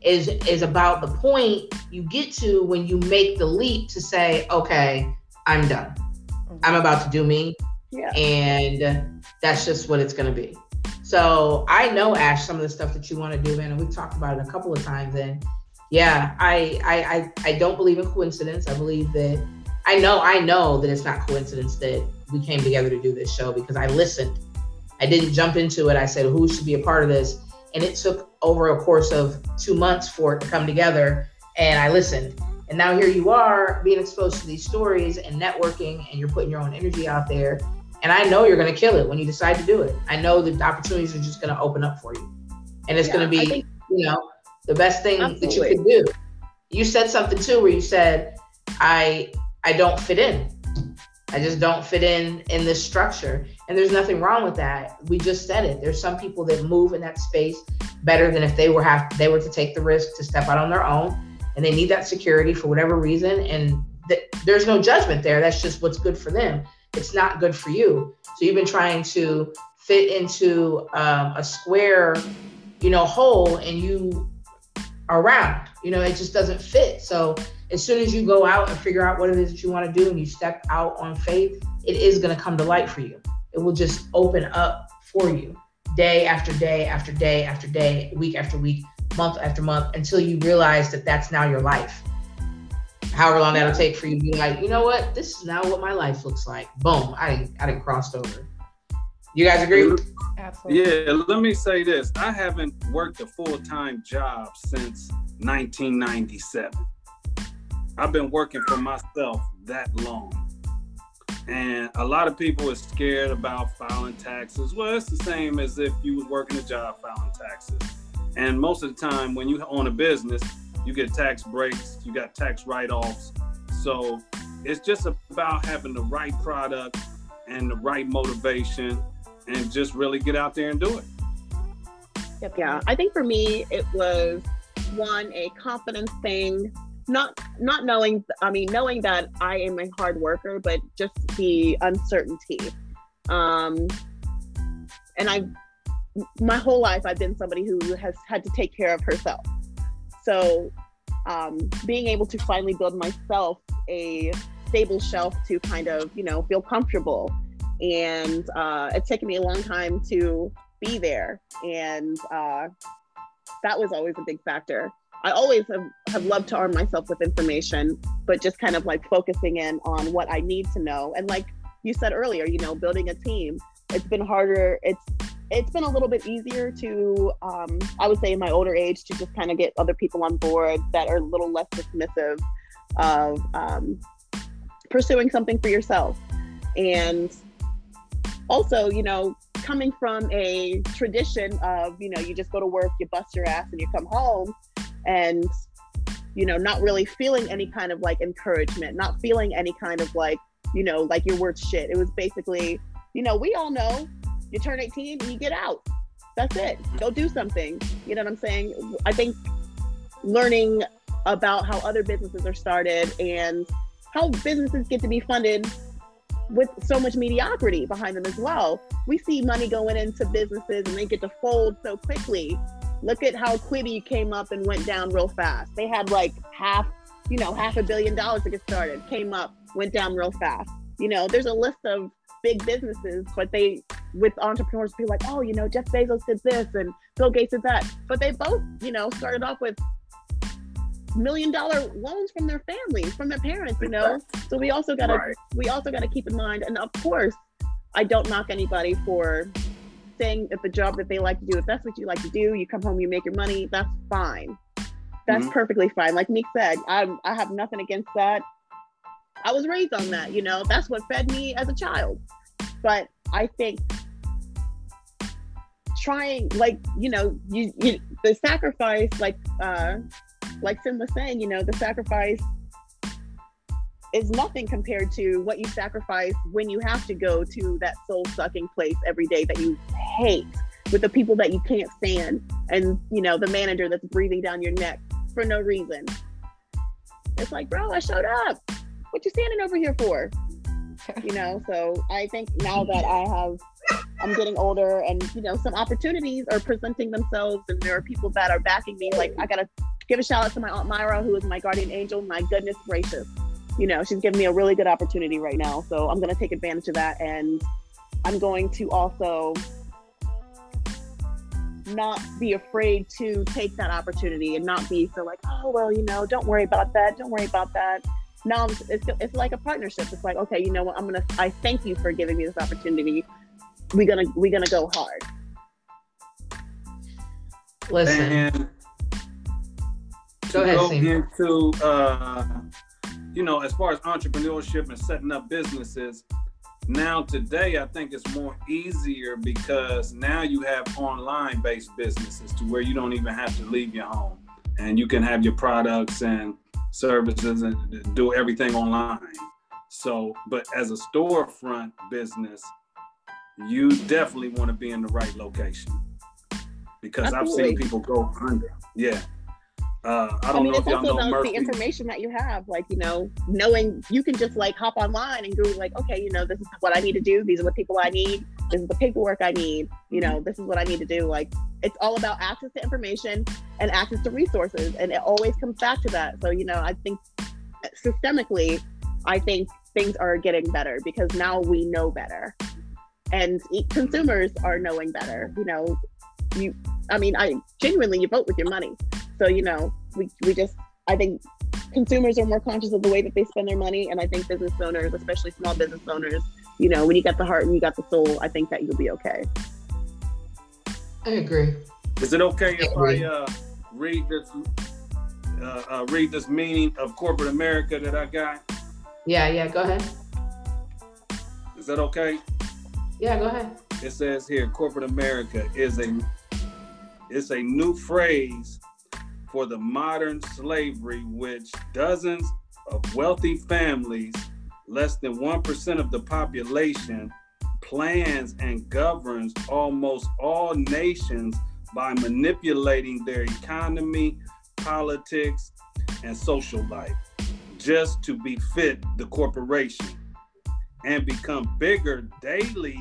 is is about the point you get to when you make the leap to say okay i'm done. Mm-hmm. I'm about to do me. Yeah. and that's just what it's going to be. So i know ash some of the stuff that you want to do man and we've talked about it a couple of times and yeah I, I i i don't believe in coincidence. I believe that i know i know that it's not coincidence that we came together to do this show because i listened. I didn't jump into it. I said who should be a part of this? And it took over a course of two months for it to come together and i listened. And now here you are being exposed to these stories and networking and you're putting your own energy out there. And i know you're going to kill it when you decide to do it. I know that the opportunities are just going to open up for you. And it's Yeah, going to be think- you know the best thing that you Absolutely. could do. You said something too where you said i i don't fit in. I just don't fit in in this structure. And there's nothing wrong with that. We just said it. There's some people that move in that space better than if they were have they were to take the risk to step out on their own and they need that security for whatever reason and th- there's no judgment there. That's just what's good for them. It's not good for you. So you've been trying to fit into um, a square you know hole and you are round you know it just doesn't fit. So as soon as you go out and figure out what it is that you want to do and you step out on faith it is going to come to light for you. It will just open up for you day after day after day after day week after week month after month until you realize that that's now your life. However long that'll take for you to be like you know what? This is now what my life looks like. Boom i i didn't cross over you guys agree Absolutely. Yeah, let me say this. I haven't worked a full time job since 1997. I've been working for myself that long. And a lot of people are scared about filing taxes. Well, it's the same as if you was working a job filing taxes. And most of the time when you own a business, you get tax breaks, you got tax write-offs. So it's just about having the right product and the right motivation and just really get out there and do it. Yep. Yeah. I think for me, it was one, a confidence thing, not not knowing i mean knowing that i am a hard worker but just the uncertainty um and i my whole life i've been somebody who has had to take care of herself so um being able to finally build myself a stable shelf to kind of you know feel comfortable and uh it's taken me a long time to be there and uh that was always a big factor I always have, have loved to arm myself with information, but just kind of like focusing in on what I need to know. And like you said earlier, you know, building a team, it's been harder. It's it's been a little bit easier to, um, I would say, in my older age, to just kind of get other people on board that are a little less dismissive of um, pursuing something for yourself. And also, you know, coming from a tradition of, you know, you just go to work, you bust your ass, and you come home and you know not really feeling any kind of like encouragement not feeling any kind of like you know like you're worth shit. It was basically you know we all know you turn 18 and you get out. That's it. Go do something. You know what i'm saying? I think learning about how other businesses are started and how businesses get to be funded with so much mediocrity behind them as well. We see money going into businesses and they get to fold so quickly Look at how Quibi came up and went down real fast. They had like half, you know, half a billion dollars to get started, came up, went down real fast. You know, there's a list of big businesses, but they, with entrepreneurs, be like, oh, you know, Jeff Bezos did this and Bill Gates did that. But they both, you know, started off with million dollar loans from their families, from their parents, you know. So we also gotta right. we also gotta keep in mind, and of course, I don't knock anybody for thing, if the job that they like to do, if that's what you like to do, you come home, you make your money, that's fine. That's mm-hmm. perfectly fine. Like Meek said, I, I have nothing against that. I was raised on that, you know, that's what fed me as a child. But I think trying, like, you know, you, you the sacrifice, like, uh, like Sim was saying, you know, the sacrifice is nothing compared to what you sacrifice when you have to go to that soul sucking place every day that you hate with the people that you can't stand and you know the manager that's breathing down your neck for no reason. It's like bro i showed up. What you standing over here for? You know so i think now that i have i'm getting older and you know some opportunities are presenting themselves and there are people that are backing me like i gotta give a shout out to my aunt myra who is my guardian angel my goodness gracious you know, she's giving me a really good opportunity right now. So I'm going to take advantage of that. And I'm going to also not be afraid to take that opportunity and not be so like, oh, well, you know, don't worry about that. Don't worry about that. Now it's, it's, it's like a partnership. It's like, okay, you know what? I'm going to, I thank you for giving me this opportunity. We're going to, we're going to go hard. Listen. And go ahead. Go into, uh, you know, as far as entrepreneurship and setting up businesses, now today I think it's more easier because now you have online based businesses to where you don't even have to leave your home and you can have your products and services and do everything online. So, but as a storefront business, you definitely want to be in the right location because Absolutely. I've seen people go under. Yeah. Uh, I don't I mean, know it's also about Murphy. the information that you have, like you know, knowing you can just like hop online and go like, okay, you know, this is what I need to do. These are the people I need. This is the paperwork I need. You know, this is what I need to do. Like, it's all about access to information and access to resources, and it always comes back to that. So you know, I think systemically, I think things are getting better because now we know better, and consumers are knowing better. You know, you. I mean, I genuinely you vote with your money. So, you know, we, we just, I think consumers are more conscious of the way that they spend their money. And I think business owners, especially small business owners, you know, when you got the heart and you got the soul, I think that you'll be okay. I agree. Is it okay if I, uh, read this uh, uh, read this meaning of corporate America that I got? Yeah, yeah, go ahead. Is that okay? Yeah, go ahead. It says here, corporate America is a it's a new phrase for the modern slavery, which dozens of wealthy families, less than 1% of the population, plans and governs almost all nations by manipulating their economy, politics, and social life just to befit the corporation and become bigger daily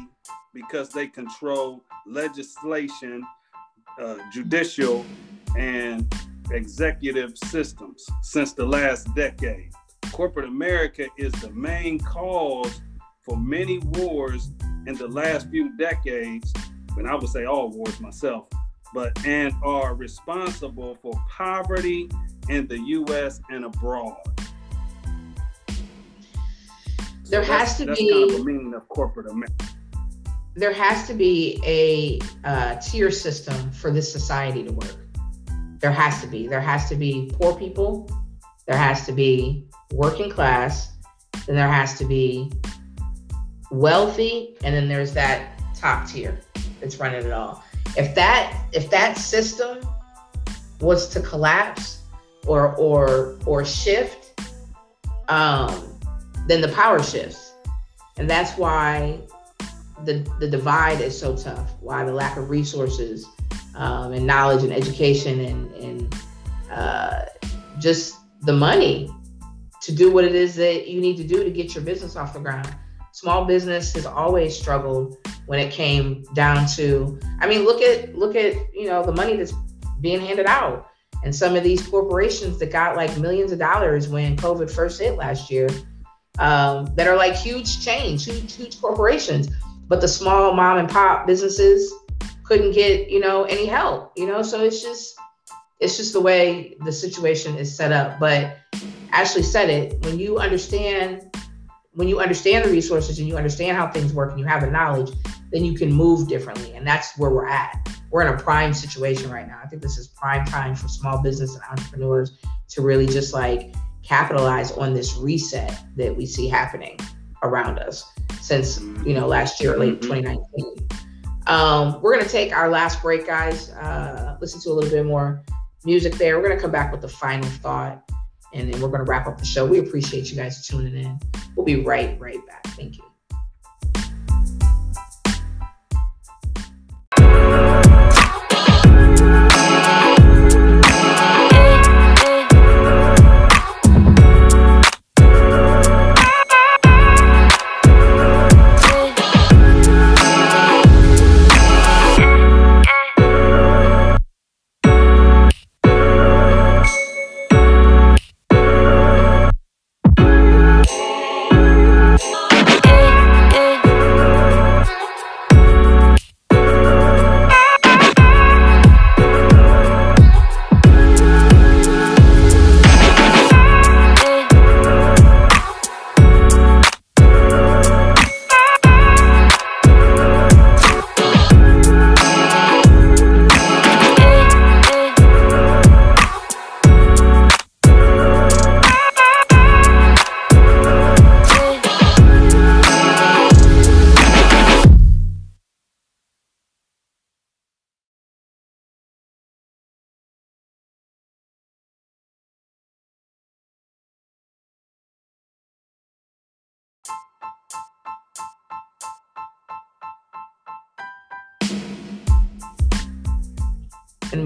because they control legislation, uh, judicial, and executive systems since the last decade. Corporate America is the main cause for many wars in the last few decades, and I would say all wars myself, but and are responsible for poverty in the US and abroad. There has to that's be kind of the meaning of corporate America. There has to be a uh, tier system for this society to work. There has to be. There has to be poor people. There has to be working class. Then there has to be wealthy, and then there's that top tier that's running it all. If that if that system was to collapse or or or shift, um, then the power shifts, and that's why the the divide is so tough. Why the lack of resources um, and knowledge and education and and uh, just the money to do what it is that you need to do to get your business off the ground. Small business has always struggled when it came down to i mean look at look at you know the money that's being handed out. And some of these corporations that got like millions of dollars when covid first hit last year um, that are like huge chains huge huge corporations. But the small mom and pop businesses couldn't get you know any help you know so it's just it's just the way the situation is set up but ashley said it when you understand when you understand the resources and you understand how things work and you have the knowledge, then you can move differently. And that's where we're at. We're in a prime situation right now. I think this is prime time for small business and entrepreneurs to really just like capitalize on this reset that we see happening around us since you know last year, late mm-hmm. 2019. Um, we're gonna take our last break, guys. Uh, listen to a little bit more music there. We're gonna come back with the final thought and then we're going to wrap up the show. We appreciate you guys tuning in. We'll be right, right back. Thank you.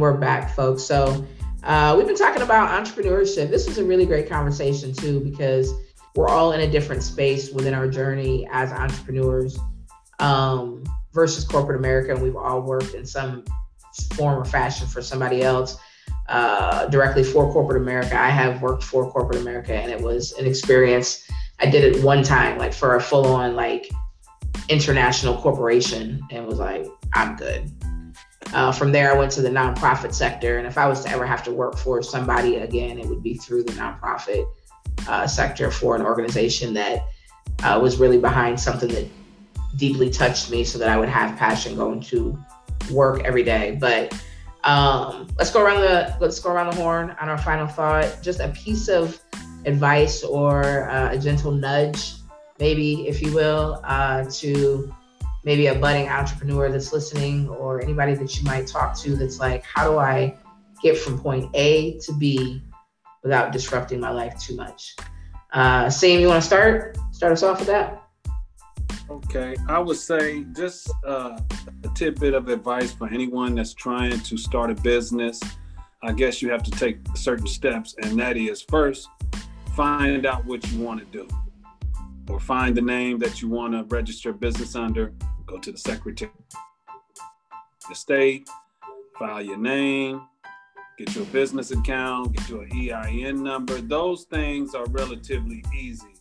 We're back, folks. So uh, we've been talking about entrepreneurship. This was a really great conversation, too, because we're all in a different space within our journey as entrepreneurs um, versus corporate America. And we've all worked in some form or fashion for somebody else. Uh, directly for corporate America. I have worked for corporate America, and it was an experience. I did it one time, like for a full on like international corporation, and was like, I'm good. Uh, from there, I went to the nonprofit sector. And if I was to ever have to work for somebody again, it would be through the nonprofit uh, sector for an organization that uh, was really behind something that deeply touched me so that I would have passion going to work every day. But um, let's go around the let's go around the horn on our final thought. Just a piece of advice or uh, a gentle nudge, maybe, if you will, uh, to maybe a budding entrepreneur that's listening or anybody that you might talk to that's like, how do I get from point A to B without disrupting my life too much? Uh, Sam, you want to start? Start us off with that. Okay, I would say just uh, a tidbit of advice for anyone that's trying to start a business. I guess you have to take certain steps, and that is first, find out what you want to do, or find the name that you want to register business under. Go to the Secretary of State, file your name, get your business account, get your EIN number. Those things are relatively easy,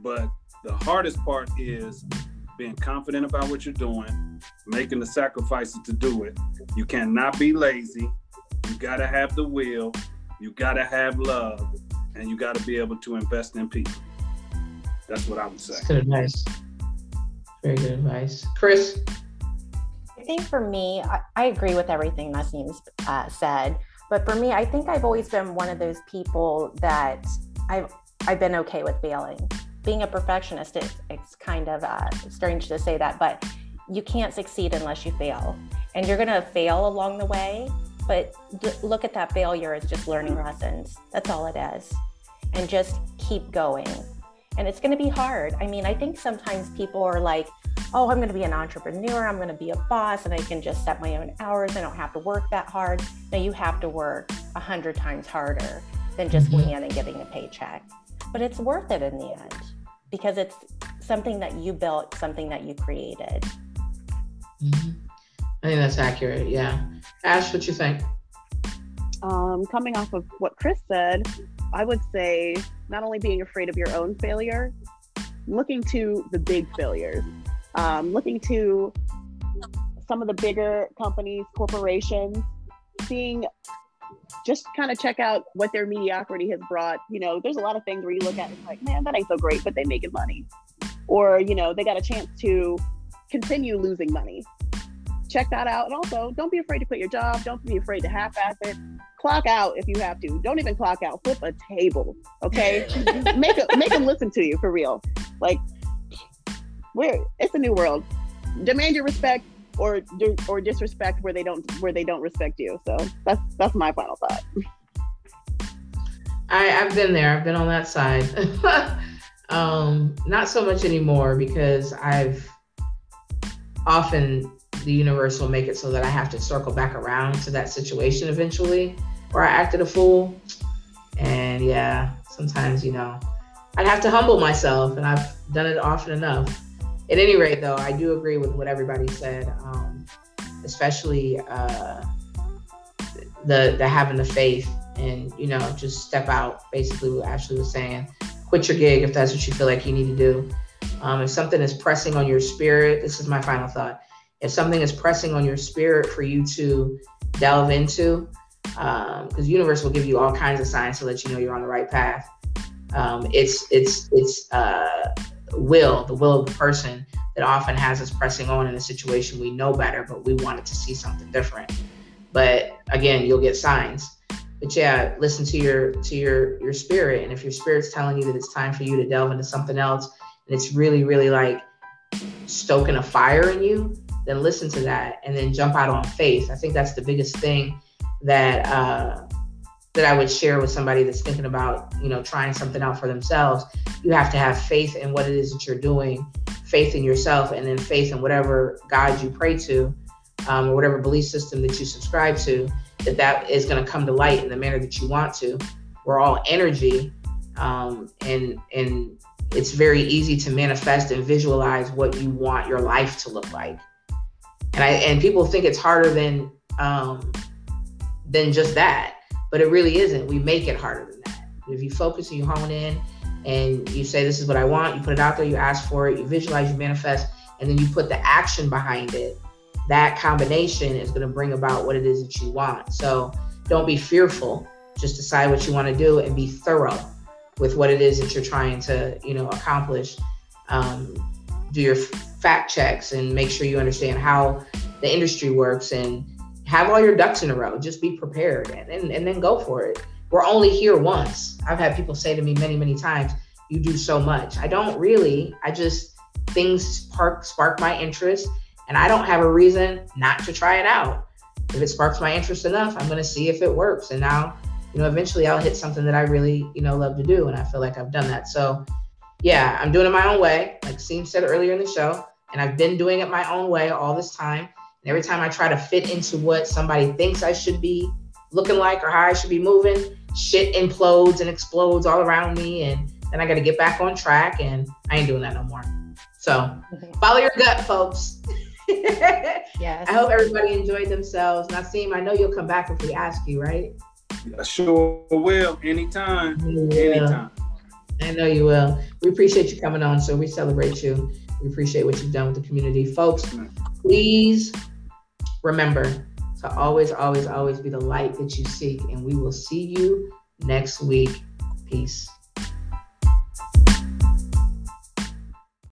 but the hardest part is being confident about what you're doing, making the sacrifices to do it. You cannot be lazy. You got to have the will. You got to have love, and you got to be able to invest in people. That's what I would say. Advice. Very good advice, Chris. I think for me, I, I agree with everything Nasim's uh, said. But for me, I think I've always been one of those people that I've I've been okay with failing being a perfectionist, it's, it's kind of uh, strange to say that, but you can't succeed unless you fail. And you're going to fail along the way, but look at that failure as just learning lessons. That's all it is. And just keep going. And it's going to be hard. I mean, I think sometimes people are like, oh, I'm going to be an entrepreneur, I'm going to be a boss, and I can just set my own hours. I don't have to work that hard. No, you have to work a hundred times harder than just mm-hmm. and getting a paycheck. But it's worth it in the end because it's something that you built, something that you created. Mm-hmm. I think that's accurate. Yeah. Ash, what you think? Um, coming off of what Chris said, I would say not only being afraid of your own failure, looking to the big failures, um, looking to some of the bigger companies, corporations, seeing just kind of check out what their mediocrity has brought. You know, there's a lot of things where you look at it like, man, that ain't so great, but they making money. Or, you know, they got a chance to continue losing money. Check that out. And also, don't be afraid to quit your job. Don't be afraid to half-ass it. Clock out if you have to. Don't even clock out. Flip a table. Okay. make a, make them listen to you for real. Like, we're it's a new world. Demand your respect or or disrespect where they don't where they don't respect you. So that's that's my final thought. I I've been there. I've been on that side. um, not so much anymore because I've often the universe will make it so that I have to circle back around to that situation eventually where I acted a fool. And yeah, sometimes you know I'd have to humble myself, and I've done it often enough at any rate, though, I do agree with what everybody said, um, especially uh, the the having the faith and you know just step out. Basically, what Ashley was saying, quit your gig if that's what you feel like you need to do. Um, if something is pressing on your spirit, this is my final thought. If something is pressing on your spirit for you to delve into, because um, the universe will give you all kinds of signs to let you know you're on the right path. Um, it's it's it's uh, will, the will of the person that often has us pressing on in a situation we know better, but we wanted to see something different. But again, you'll get signs. But yeah, listen to your to your your spirit. And if your spirit's telling you that it's time for you to delve into something else, and it's really, really like stoking a fire in you, then listen to that and then jump out on faith. I think that's the biggest thing that uh, that I would share with somebody that's thinking about, you know, trying something out for themselves, you have to have faith in what it is that you're doing, faith in yourself, and then faith in whatever God you pray to, um, or whatever belief system that you subscribe to, that that is going to come to light in the manner that you want to. We're all energy, um, and and it's very easy to manifest and visualize what you want your life to look like. And I and people think it's harder than um, than just that but it really isn't. We make it harder than that. If you focus and you hone in and you say, This is what I want, you put it out there, you ask for it, you visualize, you manifest, and then you put the action behind it, that combination is going to bring about what it is that you want. So don't be fearful. Just decide what you want to do and be thorough with what it is that you're trying to, you know, accomplish. Um, do your fact checks and make sure you understand how the industry works and have all your ducks in a row. Just be prepared and, and, and then go for it. We're only here once. I've had people say to me many, many times, you do so much. I don't really. I just, things spark, spark my interest and I don't have a reason not to try it out. If it sparks my interest enough, I'm going to see if it works. And now, you know, eventually I'll hit something that I really, you know, love to do. And I feel like I've done that. So, yeah, I'm doing it my own way, like Seam said earlier in the show, and I've been doing it my own way all this time. And every time I try to fit into what somebody thinks I should be looking like or how I should be moving, shit implodes and explodes all around me, and then I got to get back on track, and I ain't doing that no more. So follow your gut, folks. Yes. I hope everybody enjoyed themselves. Nasim, I know you'll come back if we ask you, right? I sure will. Anytime. Yeah. Anytime. I know you will. We appreciate you coming on, so we celebrate you. We appreciate what you've done with the community. Folks, please remember to always, always, always be the light that you seek, and we will see you next week. Peace.